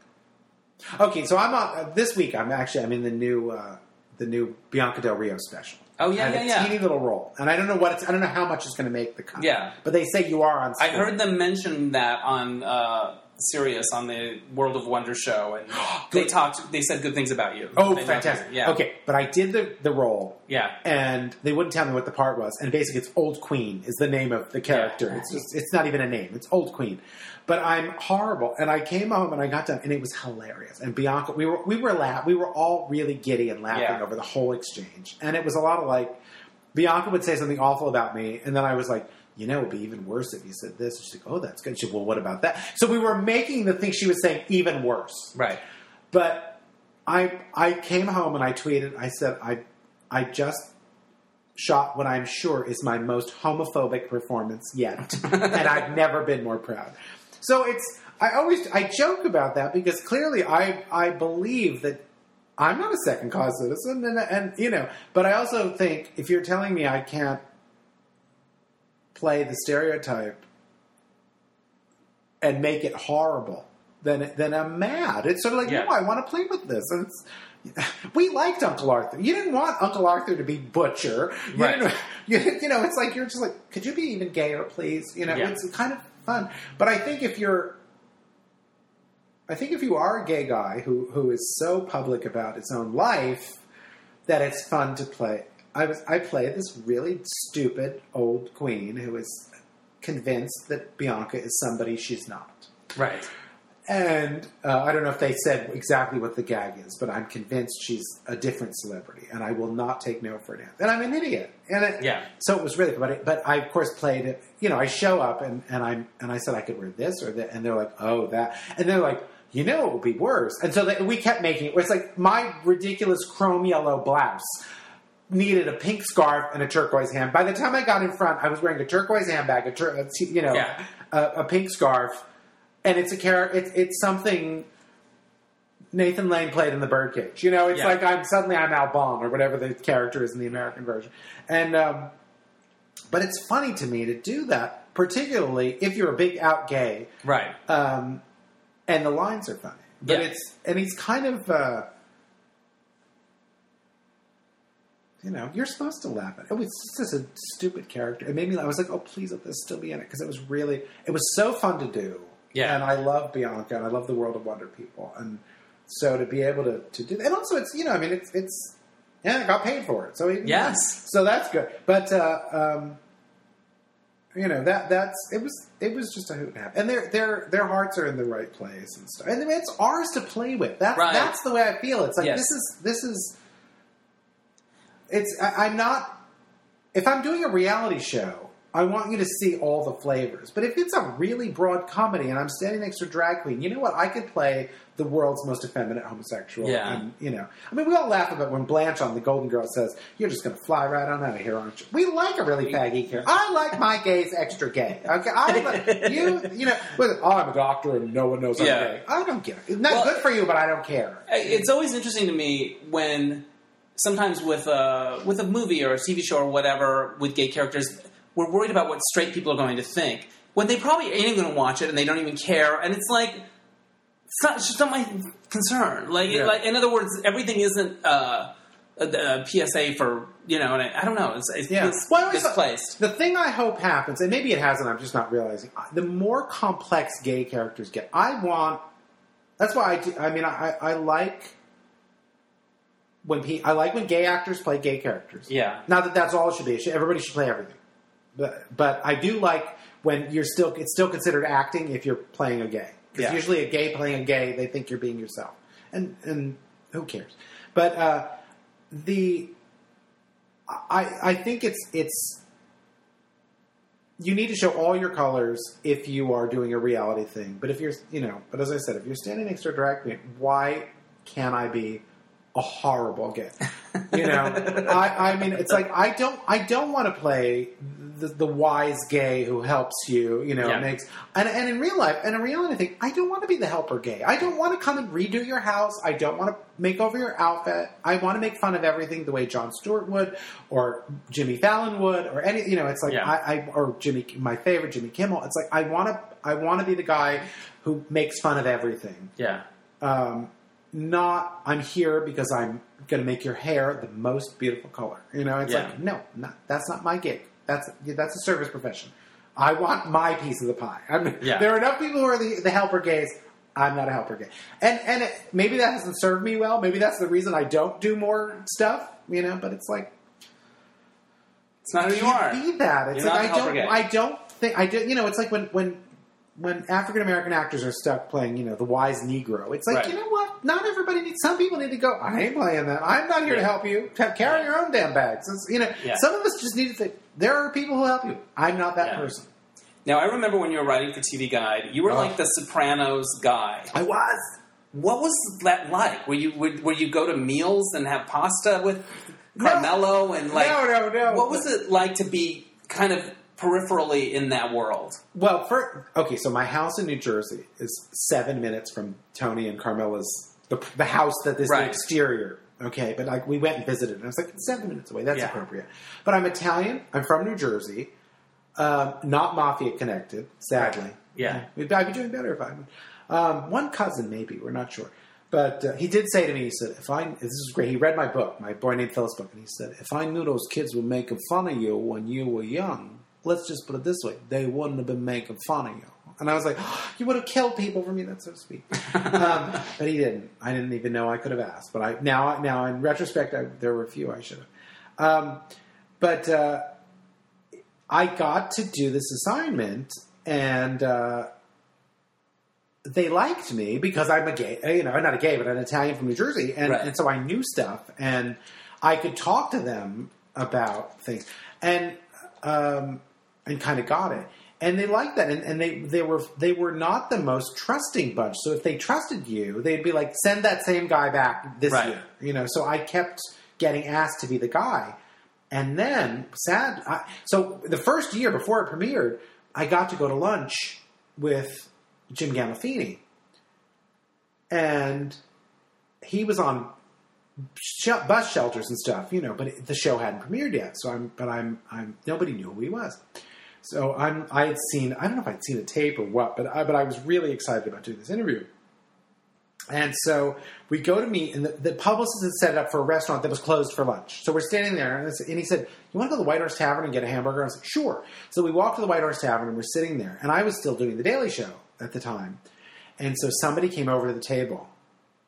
Okay, so I'm on uh, this week. I'm actually I'm in the new uh, the new Bianca Del Rio special. Oh, yeah, yeah, a yeah. Teeny little role, and I don't know what it's. I don't know how much it's going to make the cut. Yeah. but they say you are on. I heard them mention that on uh, Sirius on the World of Wonder show, and they talked. They said good things about you. Oh, They loved fantastic! you. Yeah. Okay, but I did the the role, Yeah. and they wouldn't tell me what the part was. And basically, it's Old Queen is the name of the character. Yeah. It's just it's not even a name. It's Old Queen. But I'm horrible. And I came home and I got done, and it was hilarious. And Bianca, we were we were laugh, we were all really giddy and laughing Yeah. over the whole exchange. And it was a lot of like Bianca would say something awful about me, and then I was like. You know, it'd be even worse if you said this. She's like, "Oh, that's good." She said, "Well, what about that?" So we were making the thing she was saying even worse. Right. But I I came home and I tweeted. I said I I just shot what I'm sure is my most homophobic performance yet, and I've never been more proud. So it's I always I joke about that because clearly I I believe that. I'm not a second class citizen, and, and you know, but I also think if you're telling me I can't play the stereotype and make it horrible, then then I'm mad. It's sort of like, Yeah. no, I want to play with this. And it's, we liked Uncle Arthur. You didn't want Uncle Arthur to be butcher. You Right. you, you know, it's like you're just like, could you be even gayer, please? You know, Yeah. it's kind of fun. But I think if you're I think if you are a gay guy who who is so public about his own life that it's fun to play. I was I played this really stupid old queen who is convinced that Bianca is somebody she's not. Right. And uh, I don't know if they said exactly what the gag is, but I'm convinced she's a different celebrity, and I will not take no for an answer. And I'm an idiot. And it, Yeah. so it was really, but but I of course played it. You know, I show up and and I'm and I said I could wear this or that, and they're like, oh that, and they're like. You know it would be worse, and so they, we kept making it. It's like my ridiculous chrome yellow blouse needed a pink scarf and a turquoise hand. By the time I got in front, I was wearing a turquoise handbag, a tur- a t- you know, Yeah. a, a pink scarf, and it's a character. It's, it's something Nathan Lane played in the Birdcage. You know, it's Yeah. like I'm suddenly I'm Albin or whatever the character is in the American version, and um, but it's funny to me to do that, particularly if you're a big out gay, Right. um, and the lines are funny. But Yeah. it's and he's kind of uh, you know you're supposed to laugh at it. It was just a stupid character. It made me. I was like, oh please let this still be in it because it was really it was so fun to do. Yeah. and I love Bianca and I love the World of Wonder people and so to be able to to do and also it's you know I mean it's it's yeah I got paid for it so even Yes. so that's good but. uh um you know that that's it was it was just a hoot and half, and their their their hearts are in the right place and stuff. And it's ours to play with. That's Right. that's the way I feel. It's like Yes. this is this is. It's I, I'm not. If I'm doing a reality show, I want you to see all the flavors. But if it's a really broad comedy and I'm standing next to a drag queen, you know what? I could play the world's most effeminate homosexual. Yeah. And, you know, I mean, we all laugh about when Blanche on The Golden Girl says, "You're just going to fly right on out of here, aren't you?" We like a really faggy character. I like my gays extra gay. Okay, I like, you, you know, with, oh, I'm a doctor and no one knows I'm Yeah. gay. I don't care. It's not Well- good for you, but I don't care. it's always interesting to me when sometimes with a with a movie or a TV show or whatever with gay characters, we're worried about what straight people are going to think when they probably ain't even going to watch it and they don't even care. And it's like it's not it's just not my concern. Like, Yeah. like in other words, everything isn't uh, a, a PSA for you know. And I, I don't know. It's, it's, Yeah. it's Well, misplaced. The thing I hope happens, and maybe it hasn't, I'm just not realizing, the more complex gay characters get, I want. That's why I. Do, I mean, I, I like when pe- I like when gay actors play gay characters. Yeah. Not that that's all it should be. It should, everybody should play everything. But but I do like when you're still it's still considered acting if you're playing a gay. Because Yeah. usually a gay playing a gay, they think you're being yourself, and and who cares? But uh, the I I think it's it's you need to show all your colors if you are doing a reality thing. But if you're you know, but as I said, if you're standing next to a drag queen, why can't I be a horrible gay? You know, I, I mean, it's like I don't, I don't want to play the, the wise gay who helps you. You know, Yeah. makes and, and in real life, and in reality, I think I don't want to be the helper gay. I don't want to come and redo your house. I don't want to make over your outfit. I want to make fun of everything the way Jon Stewart would, or Jimmy Fallon would, or any. You know, it's like Yeah. I, I or Jimmy, my favorite Jimmy Kimmel. It's like I want to, I want to be the guy who makes fun of everything Yeah. um, not I'm here because I'm going to make your hair the most beautiful color. You know, it's Yeah. like no, not, that's not my gig. That's that's a service profession. I want my piece of the pie. I mean, Yeah. There are enough people who are the, the helper gays. I'm not a helper gay, and and it, maybe that hasn't served me well. Maybe that's the reason I don't do more stuff. You know, but it's like It's not who you can't are. be that. It's You're like I don't. gay. I don't think I do. You know, it's like when when when African American actors are stuck playing, you know, the wise Negro. It's like Right. you know what? Not everybody needs. Some people need to go. I ain't playing that. I'm not here to help you. Carry your own damn bags. It's, you know, Yeah. some of us just need to think. There are people who help you. I'm not that Yeah. person. Now, I remember when you were writing for TV Guide, you were Oh. like the Sopranos guy. I was. What was that like? Were you would, were you go to meals and have pasta with Carmela and like? no, no, no. What was it like to be kind of peripherally in that world? Well, for okay, so my house in New Jersey is seven minutes from Tony and Carmela's the, the house that is Right. the exterior. Okay, but like we went and visited, and I was like, seven minutes away. That's Yeah. appropriate. But I'm Italian. I'm from New Jersey. Um, not mafia connected, sadly. Yeah. We'd- I'd be doing better if I. Um, one cousin, maybe we're not sure. But uh, he did say to me, he said, "If I this is great." He read my book, my boy named Phyllis book, and he said, "If I knew those kids were making fun of you when you were young, let's just put it this way: they wouldn't have been making fun of you." And I was like, "You would have killed people for me. That's so sweet." um, but he didn't. I didn't even know I could have asked. But I now, now in retrospect, I, there were a few I should have. Um, but uh, I got to do this assignment, and uh, they liked me because I'm a gay, you know, I'm not a gay, but an Italian from New Jersey, and, Right. and so I knew stuff, and I could talk to them about things, and um, and kind of got it, and they liked that, and, and they they were they were not the most trusting bunch. So if they trusted you, they'd be like, send that same guy back this Right. year, you know. So I kept getting asked to be the guy. And then, sad. I, so the first year before it premiered, I got to go to lunch with Jim Gandolfini, and he was on sh- bus shelters and stuff, you know. But it, the show hadn't premiered yet, so I'm. But I'm. I'm. Nobody knew who he was. So I'm. I had seen. I don't know if I'd seen a tape or what, but I, but I was really excited about doing this interview. And so we go to meet, and the, the publicist had set it up for a restaurant that was closed for lunch. So we're standing there, and, and he said, "You want to go to the White Horse Tavern and get a hamburger?" I was like, "Sure." So we walked to the White Horse Tavern, and we're sitting there, and I was still doing the Daily Show at the time, and so somebody came over to the table,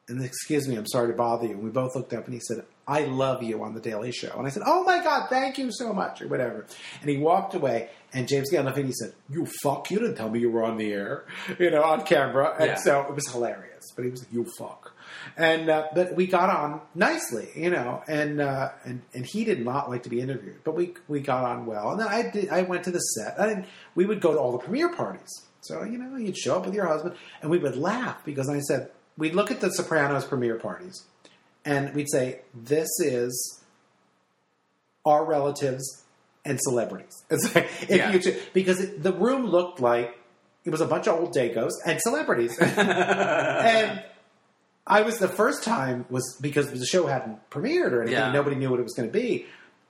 and excuse me, I'm sorry to bother you. And we both looked up, and he said, I love you on the Daily Show. And I said, Oh my God, thank you so much, or whatever. And he walked away, and James Gandolfini said, You fuck, you didn't tell me you were on the air, you know, on camera. And Yeah. so it was hilarious. But he was like, You fuck. And uh, but we got on nicely, you know, and uh, and and he did not like to be interviewed, but we we got on well. And then I did, I went to the set, and we would go to all the premiere parties. So you know, you'd show up with your husband, and we would laugh because I said we'd look at the Sopranos premiere parties, and we'd say, "This is our relatives and celebrities." Like, if Yeah. because it, the room looked like it was a bunch of old Dacos and celebrities, and I was the first time was because the show hadn't premiered or anything. Yeah. Nobody knew what it was going to be.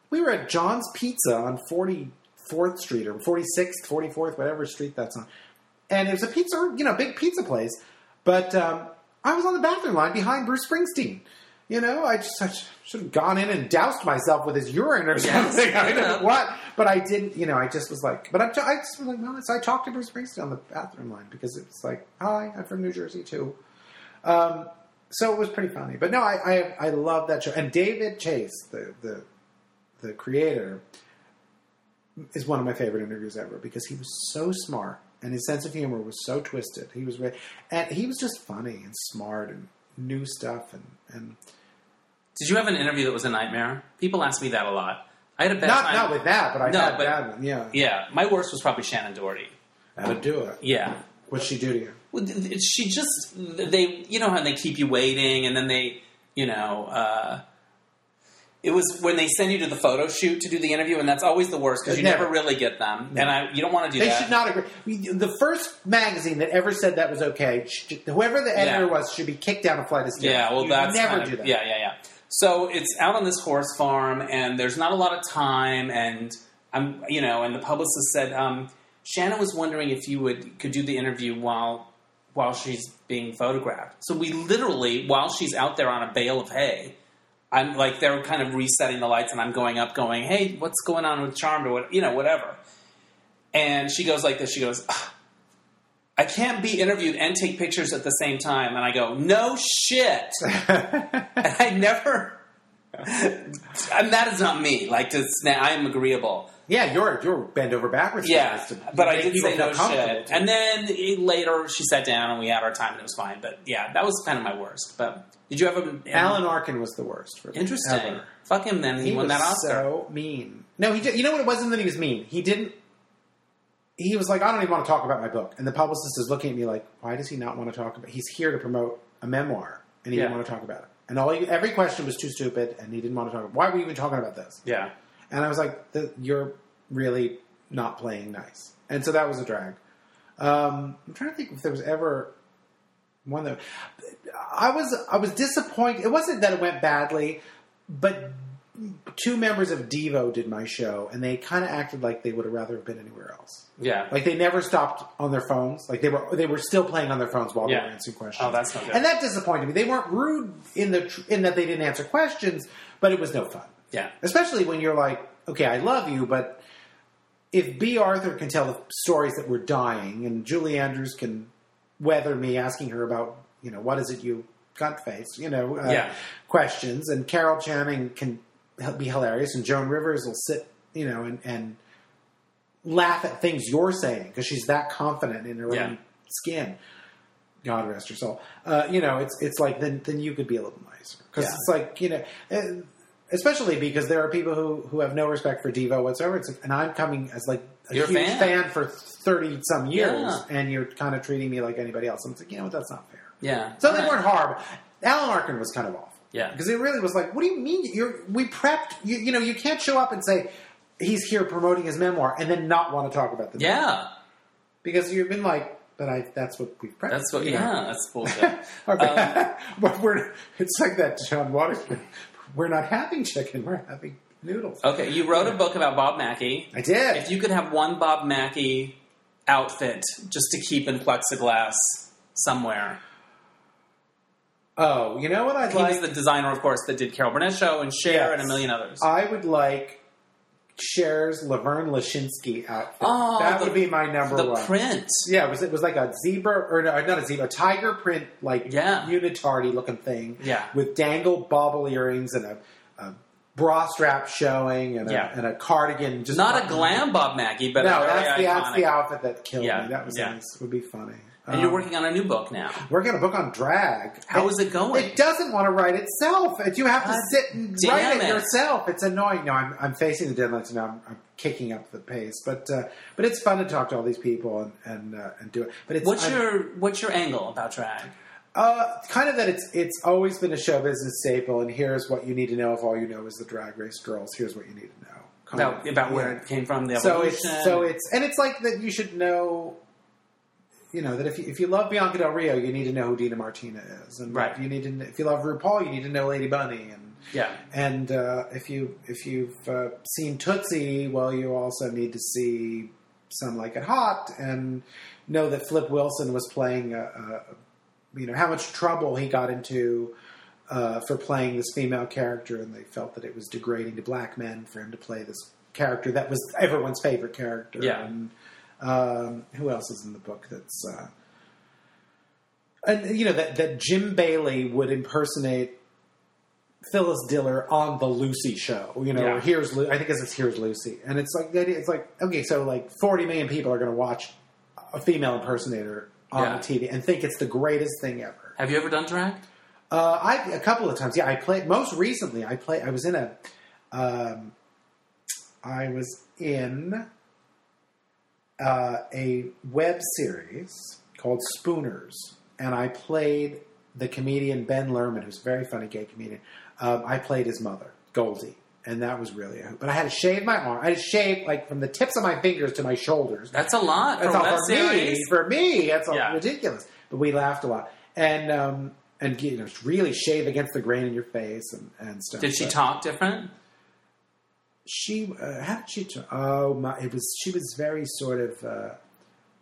We were at John's Pizza on Forty Fourth Street or Forty Sixth, Forty Fourth, whatever street that's on, and it was a pizza, you know, big pizza place. But um, I was on the bathroom line behind Bruce Springsteen. You know, I just I should have gone in and doused myself with his urine or Yes, something. I don't know what, but I didn't. You know, I just was like, but I, I just was like, well, so I talked to Bruce Springsteen on the bathroom line because it's like, hi, I'm from New Jersey too. Um, so it was pretty funny. But no, I, I I love that show. And David Chase, the the the creator, is one of my favorite interviews ever because he was so smart and his sense of humor was so twisted. He was re- and he was just funny and smart and knew stuff and and Did you have an interview that was a nightmare? People ask me that a lot. I had a bad not time. not with that, but I No, had but- bad one. Yeah, Yeah, my worst was probably Shannen Doherty. how to do it? Yeah, What'd she do to you? Well, th- th- she just they you know how they keep you waiting and then they you know uh, it was when they send you to the photo shoot to do the interview and that's always the worst because you Never. never really get them and I you don't want to do that. They that. should not agree. The first magazine that ever said that was okay, whoever the editor Yeah. was, should be kicked down a flight of stairs. Yeah, well You that's never kind of- do that. Yeah, yeah, yeah. So it's out on this horse farm and there's not a lot of time and I'm you know and the publicist said um, Shannon was wondering if you would could do the interview while while she's being photographed. So we literally while she's out there on a bale of hay. I'm like they're kind of resetting the lights, and I'm going up, going, "Hey, what's going on with Charmed or what? You know, whatever." And she goes like this. She goes, "Ugh, "I can't be interviewed and take pictures at the same time." And I go, "No shit." and I never. and that is not me. Like to, snap, I am agreeable. Yeah, you're you're bend over backwards. Yeah, to but I did say no shit. And then later she sat down and we had our time and it was fine. But yeah, that was kind of my worst. But did you have a Alan Arkin was the worst. For me, Interesting. ever. Fuck him then. He, He won was that Oscar. so mean. No, he did, you know what it wasn't that he was mean. He didn't. He was like, I don't even want to talk about my book. And the publicist is looking at me like, why does he not want to talk about? He's here to promote a memoir, and he Yeah. didn't want to talk about it. And all he, every question was too stupid, and he didn't want to talk. About, why were we even talking about this? yeah. And I was like, "Th- you're really not playing nice. And so that was a drag. Um, I'm trying to think if there was ever one that I was I was disappointed. It wasn't that it went badly, but two members of Devo did my show, and they kind of acted like they would have rather have been anywhere else. Yeah. Like they never stopped on their phones. Like they were they were still playing on their phones while they were answering questions. Oh, that's not good. And that disappointed me. They weren't rude in the tr- in that they didn't answer questions, but it was no fun. yeah. Especially when you're like, okay, I love you, but if Bea Arthur can tell the stories that we're dying, and Julie Andrews can weather me asking her about, you know, what is it you cunt face, you know, uh, Yeah. questions, and Carol Channing can be hilarious, and Joan Rivers will sit, you know, and, and laugh at things you're saying because she's that confident in her Yeah. own skin. God rest her soul. Uh, you know, it's it's like then then you could be a little nicer because Yeah. it's like you know, eh, especially because there are people who who have no respect for Devo whatsoever. It's like, and I'm coming as like a You're huge fan. for thirty some years, Yeah. and you're kind of treating me like anybody else. And it's like you know what, that's not fair. Yeah. So they weren't horrible. Alan Arkin was kind of awful. Yeah. because it really was like, what do you mean? You're we prepped. You, you know, you can't show up and say he's here promoting his memoir and then not want to talk about the memoir. Yeah. because you've been like, but I that's what we've prepped. That's what. you know? Yeah. That's bullshit. Our- Um, but we're it's like that John Waters. We're not having chicken. We're having noodles. okay. You wrote a book about Bob Mackie. I did. If you could have one Bob Mackie outfit just to keep in plexiglass somewhere, oh, you know what I'd he like? was the designer, of course, that did Carol Burnett show and Cher Yes. and a million others. I would like Cher's Laverne Lashinski outfit. Oh, that the- would be my number the one. print. Yeah, it was it was like a zebra or no, not a zebra, a tiger print like Yeah. unitardy looking thing. Yeah. with dangle bauble earrings and a a bra strap showing and, Yeah. a, and a cardigan. Just Not a glam Bob Mackie, but No, that's the that's the outfit that killed Yeah, me. That was yeah. nice. It would be funny. And you're Um, working on a new book now. working on a book on drag. How is it going? It doesn't want to write itself. You have to God sit and write it, it. yourself. It's annoying. No, I'm, I'm facing the deadline, so now I'm, I'm kicking up the pace. But uh, but it's fun to talk to all these people and and, uh, and do it. But it's What's I'm- your What's your angle about drag? uh, kind of that it's it's always been a show business staple, and here's what you need to know if all you know is the Drag Race girls. Here's what you need to know. About about where it came from, the evolution. So it's so it's and it's like that. You should know. You know that if you, if you love Bianca Del Rio, you need to know who Dina Martina is, and Right. you need to. If you love RuPaul, you need to know Lady Bunny, and yeah. and uh, if you if you've uh, seen Tootsie, well, you also need to see Some Like It Hot and know that Flip Wilson was playing. A, a, you know how much trouble he got into uh, for playing this female character, and they felt that it was degrading to black men for him to play this character that was everyone's favorite character. Yeah. And um, who else is in the book that's. Uh, and you know that, that Jim Bailey would impersonate Phyllis Diller on the Lucy show. You know, Yeah. here's Lu- I think it's here's Lucy, and it's like it's like okay, so like 40 million people are going to watch a female impersonator on Yeah. TV and think it's the greatest thing ever. Have you ever done drag? Uh, I a couple of times, yeah. I played most recently. I played. I was in a. Um, I was in uh, a web series called Spooners, and I played the comedian Ben Lerman, who's a very funny gay comedian. Um, I played his mother, Goldie, and that was really a hoot. But I had to shave my arm. I had to shave like from the tips of my fingers to my shoulders. That's a lot for That's all for series. me. For me, that's all Yeah. ridiculous. But we laughed a lot, and um, and you know, really shave against the grain in your face and, and stuff. Did she talk different? She uh, how did she? Talk? Oh my! It was she was very sort of. Uh,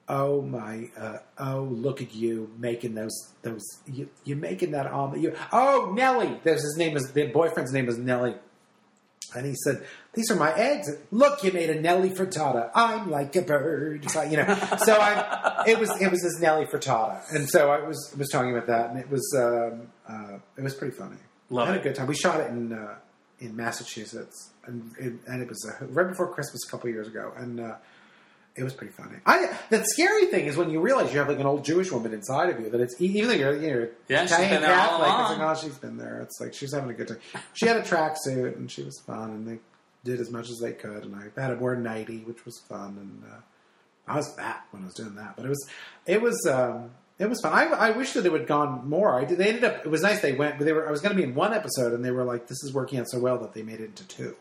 oh my! Uh, oh look at you making those those you, you're making that omelet. You oh Nelly. There's his name is the boyfriend's name is Nelly. And he said, "These are my eggs. Look, you made a Nelly frittata. I'm like a bird, So, you know." So I, it was it was this Nelly frittata, and so I was was talking about that, and it was um, uh, it was pretty funny. Love I had it. a good time. We shot it in uh, in Massachusetts, and it, and it was uh, right before Christmas a couple years ago, and uh, it was pretty funny. I the scary thing is when you realize you have like an old Jewish woman inside of you that it's even though you're you know Yeah, she's Italian been there all Catholic, it's like oh she's been there. It's like she's having a good time. She had a tracksuit and she was fun, and they did as much as they could, and I had a wear nighty, which was fun, and uh, I was fat when I was doing that, but it was it was. Um, it was fun. I, I wish that it would gone more. I did, they ended up. It was nice. They went. But they were. I was going to be in one episode, and they were like, "This is working out so well that they made it into two.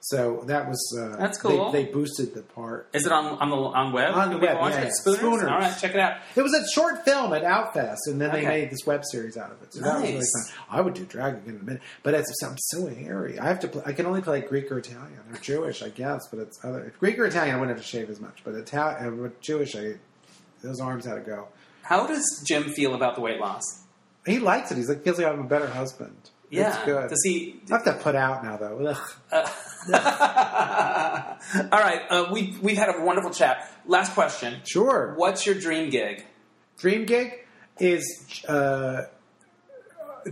So that was uh, That's cool. They, they boosted the part. Is it on on the on web? On the web, watch yeah, it? yeah. Spooners? Spooners. All right, check it out. It was a short film at Outfest, and then they made this web series out of it. So that was really Nice. fun. I would do drag again in a minute, but it's, I'm so hairy. I have to. Play, I can only play Greek or Italian or Jewish, I guess. But it's other Greek or Italian. I wouldn't have to shave as much, but Italian, uh, Jewish, I those arms had to go. How does Jim feel about the weight loss? He likes it. He's like feels like I'm a better husband. Yeah, it's good. Does he? I have to put out now though. Ugh. All right, uh, we we've had a wonderful chat. Last question: Sure. What's your dream gig? Dream gig is uh,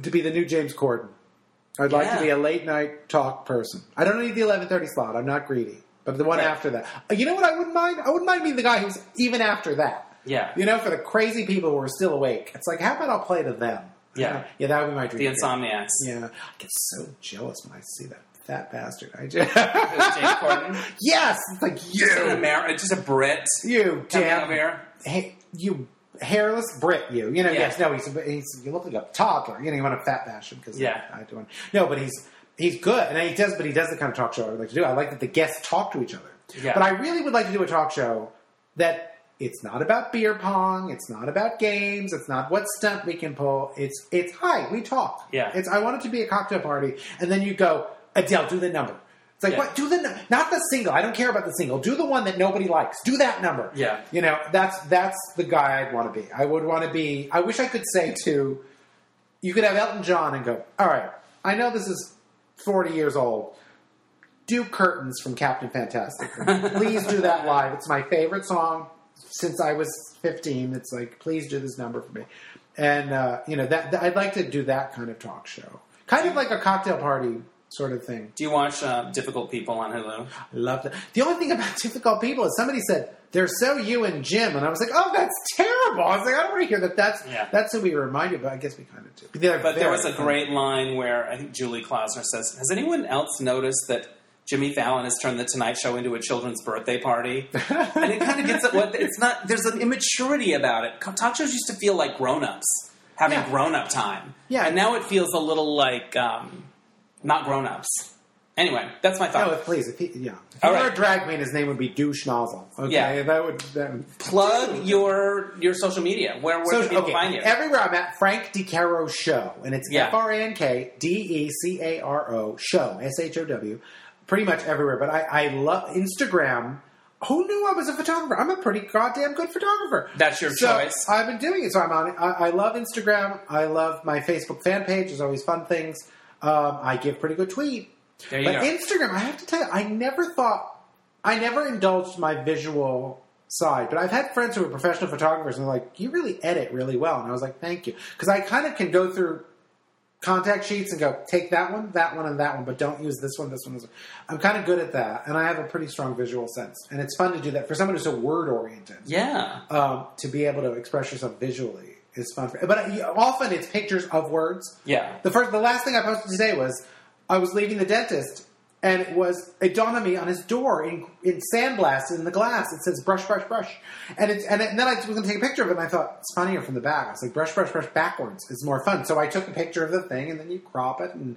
to be the new James Corden. I'd like Yeah. to be a late night talk person. I don't need the eleven thirty slot. I'm not greedy. But the one Right. after that, Uh, you know what? I wouldn't mind. I wouldn't mind being the guy who's even after that. Yeah, You know, for the crazy people who are still awake, it's like, how about I'll play to them? Yeah. yeah, that would be my dream. the. Insomniacs. Yeah, I get so jealous when I see that fat bastard. I just, James Corden. yes, it's like Just an you, Amer- uh, just a Brit you damn here. hey, you hairless Brit, you. You know, Yeah. yes, no, he's, he's you look like a toddler. You know, you want to fat bash him because Yeah. I, I do. No, but he's he's good, and he does. But he does the kind of talk show I would like to do. I like that the guests talk to each other. Yeah. But I really would like to do a talk show that. It's not about beer pong. It's not about games. It's not what stunt we can pull. It's it's hi, we talk. Yeah. It's I want it to be a cocktail party, and then you go Adele, do the number. It's like Yeah. what? Do the not the single. I don't care about the single. Do the one that nobody likes. Do that number. Yeah. You know, that's that's the guy I'd want to be. I would want to be. I wish I could say to you could have Elton John and go, all right. I know this is forty years old. Do curtains from Captain Fantastic. please do that live. It's my favorite song since I was fifteen. It's like, please do this number for me. And uh, you know that, that I'd like to do that kind of talk show, kind of like a cocktail party sort of thing. Do you watch uh, Difficult People on Hulu? I love that. The only thing about difficult people is somebody said they're so you and Jim, and I was like, oh, that's terrible. I was like, I don't want to hear that. That's Yeah. that's who we remind you, but I guess we kind of do. But, they're But there was a funny. great line where I think Julie Klausner says, "Has anyone else noticed that Jimmy Fallon has turned the Tonight Show into a children's birthday party?" and it kind of gets at what it's not. There's an immaturity about it. Talk shows used to feel like grown-ups having Yeah. grown-up time. Yeah. and now it feels a little like um, not grown-ups. Anyway, that's my thought. No, please. If he, yeah. If he were a drag queen, his name would be Douche Nozzle. Okay, Yeah. that would. That Plug your your social media. Where where So, can people okay, find you? everywhere I'm at, Frank DeCaro Show, and it's Yeah. F R A N K D E C A R O Show S H O W, pretty much everywhere. But I, I love Instagram. Who knew I was a photographer? I'm a pretty goddamn good photographer. That's your So, choice. I've been doing it, so I'm on it. I, I love Instagram. I love my Facebook fan page. There's always fun things. Um, I give pretty good tweet. There you but go. Instagram, I have to tell you, I never thought, I never indulged my visual side. But I've had friends who are professional photographers, and they're like, "You really edit really well," and I was like, "Thank you," because I kind of can go through contact sheets and go, "Take that one, that one, and that one," but don't use this one, this one, this one. I'm kind of good at that, and I have a pretty strong visual sense, and it's fun to do that for someone who's so word oriented yeah. um, to be able to express yourself visually is fun. For, but uh, often it's pictures of words. Yeah. The first, the last thing I posted today was I was leaving the dentist, and it was it dawned on me on his door in in sandblast in the glass. It says brush, brush, brush, and it's and, it, and then I was going to take a picture of it, and I thought it's funnier from the back. I was like brush, brush, brush backwards is more fun. So I took a picture of the thing, and then you crop it and.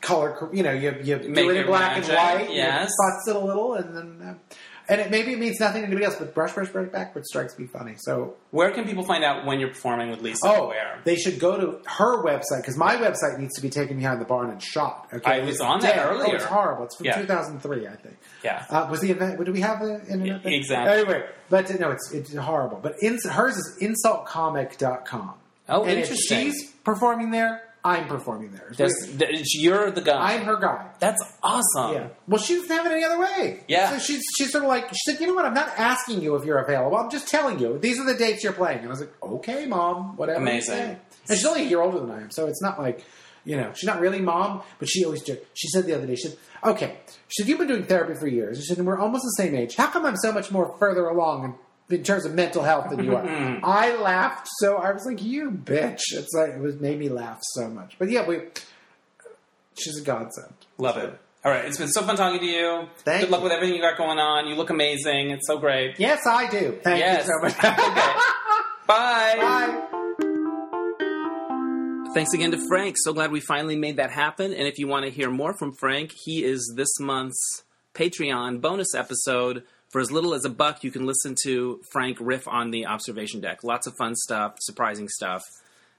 Color, you know, you, you Make do it in black magic, and white. yes. you futz it a little, and then, uh, and it maybe it means nothing to anybody else, but brush, brush, brush backwards strikes me funny. So Where can people find out when you're performing with Lisa? Oh, Where? they should go to her website because my website needs to be taken behind the barn and shot. Okay, I was on that dead. earlier. Oh, it's horrible. It's from Yeah. 2003, I think. Yeah. Uh, was the event? Do we have the internet? thing? Exactly. Anyway, but no, it's it's horrible. But in, hers is insultcomic.com. Oh, and interesting. She's performing there, I'm performing there. It's There's, you're the guy. I'm her guy. That's awesome. Yeah. Well, she doesn't have it any other way. Yeah. So she's she's sort of like she said, you know what? I'm not asking you if you're available. I'm just telling you these are the dates you're playing. And I was like, okay, mom, whatever. you Amazing. say. And she's only a year older than I am, so it's not like you know she's not really mom, but she always did. She said the other day, she said, okay, she said you've been doing therapy for years. She said and we're almost the same age. How come I'm so much more further along in, terms of mental health than you are? Mm-hmm. I laughed so I was like, you bitch. It's like it was made me laugh so much. But yeah, we. She's a godsend. Love it. All right. It's been so fun talking to you. Thank Good luck you. with everything you got going on. You look amazing. It's so great. Yes, I do. Thank Yes. you so much. Okay. Bye. Bye. Thanks again to Frank. So glad we finally made that happen. And if you want to hear more from Frank, he is this month's Patreon bonus episode. For as little as a buck, you can listen to Frank riff on the observation deck. Lots of fun stuff, surprising stuff,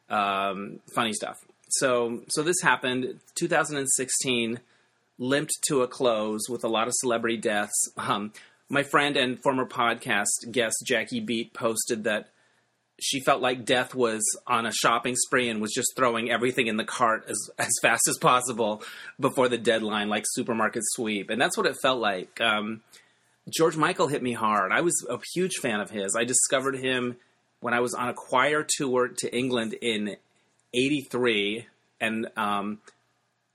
um, funny stuff. So, so this happened 2016, limped to a close with a lot of celebrity deaths. Um, my friend and former podcast guest Jackie Beat posted that she felt like death was on a shopping spree and was just throwing everything in the cart as, as fast as possible before the deadline, like supermarket sweep. And that's what it felt like. Um, George Michael hit me hard. I was a huge fan of his. I discovered him when I was on a choir tour to England in 83. And um,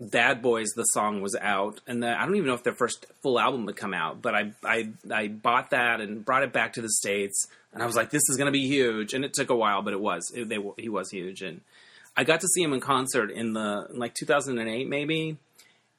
Bad Boys, the song was out, and the, I don't even know if their first full album had come out, but I, I I bought that and brought it back to the states, and I was like, this is going to be huge, and it took a while, but it was it, they, he was huge, and I got to see him in concert in the like 2008 maybe,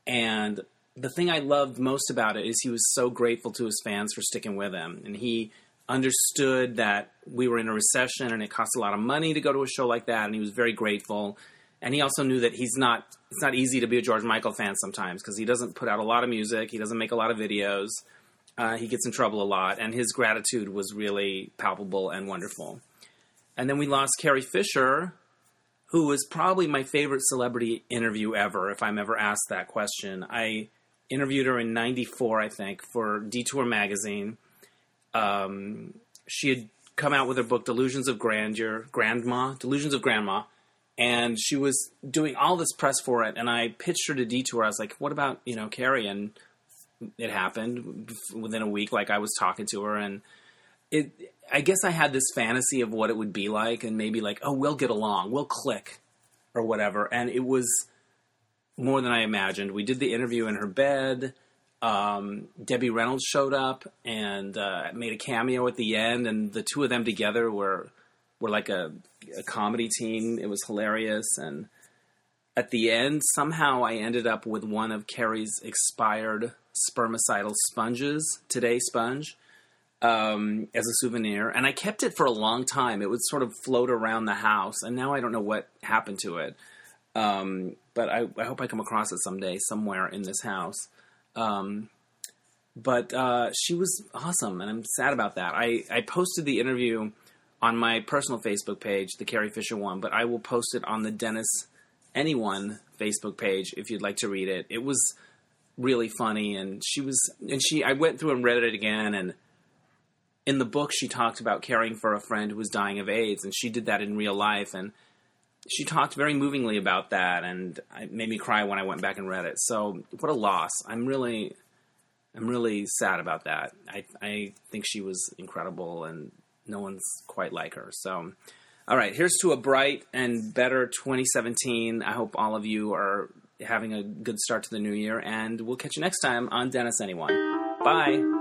and the thing I loved most about it is he was so grateful to his fans for sticking with him, and he understood that we were in a recession and it cost a lot of money to go to a show like that, and he was very grateful. And he also knew that he's not. It's not easy to be a George Michael fan sometimes because he doesn't put out a lot of music. He doesn't make a lot of videos. Uh, he gets in trouble a lot, and his gratitude was really palpable and wonderful. And then we lost Carrie Fisher, who was probably my favorite celebrity interview ever, if I'm ever asked that question. I interviewed her in 94, I think, for Detour magazine. Um, she had come out with her book, Delusions of Grandeur, Grandma, Delusions of Grandma, and she was doing all this press for it. And I pitched her to Detour. I was like, what about, you know, Carrie? And it happened within a week, like I was talking to her, and it. I guess I had this fantasy of what it would be like, and maybe like, oh, we'll get along, we'll click, or whatever. And it was more than I imagined. We did the interview in her bed. Um, Debbie Reynolds showed up and uh, made a cameo at the end, and the two of them together were were like a, a comedy team. It was hilarious, and at the end, somehow I ended up with one of Carrie's expired spermicidal sponges, Today Sponge, um, as a souvenir, and I kept it for a long time. It would sort of float around the house, and now I don't know what happened to it. Um, but I, I, hope I come across it someday somewhere in this house. Um, but uh, she was awesome, and I'm sad about that. I, I posted the interview on my personal Facebook page, the Carrie Fisher one, but I will post it on the Dennis Anyone Facebook page if you'd like to read it. It was really funny, and she was, and she, I went through and read it again, and in the book she talked about caring for a friend who was dying of AIDS, and she did that in real life, and she talked very movingly about that, and it made me cry when I went back and read it. So what a loss! I'm really, I'm really sad about that. I I think she was incredible, and no one's quite like her. So, all right, here's to a bright and better 2017. I hope all of you are having a good start to the new year, and we'll catch you next time on Dennis Anyone. Bye.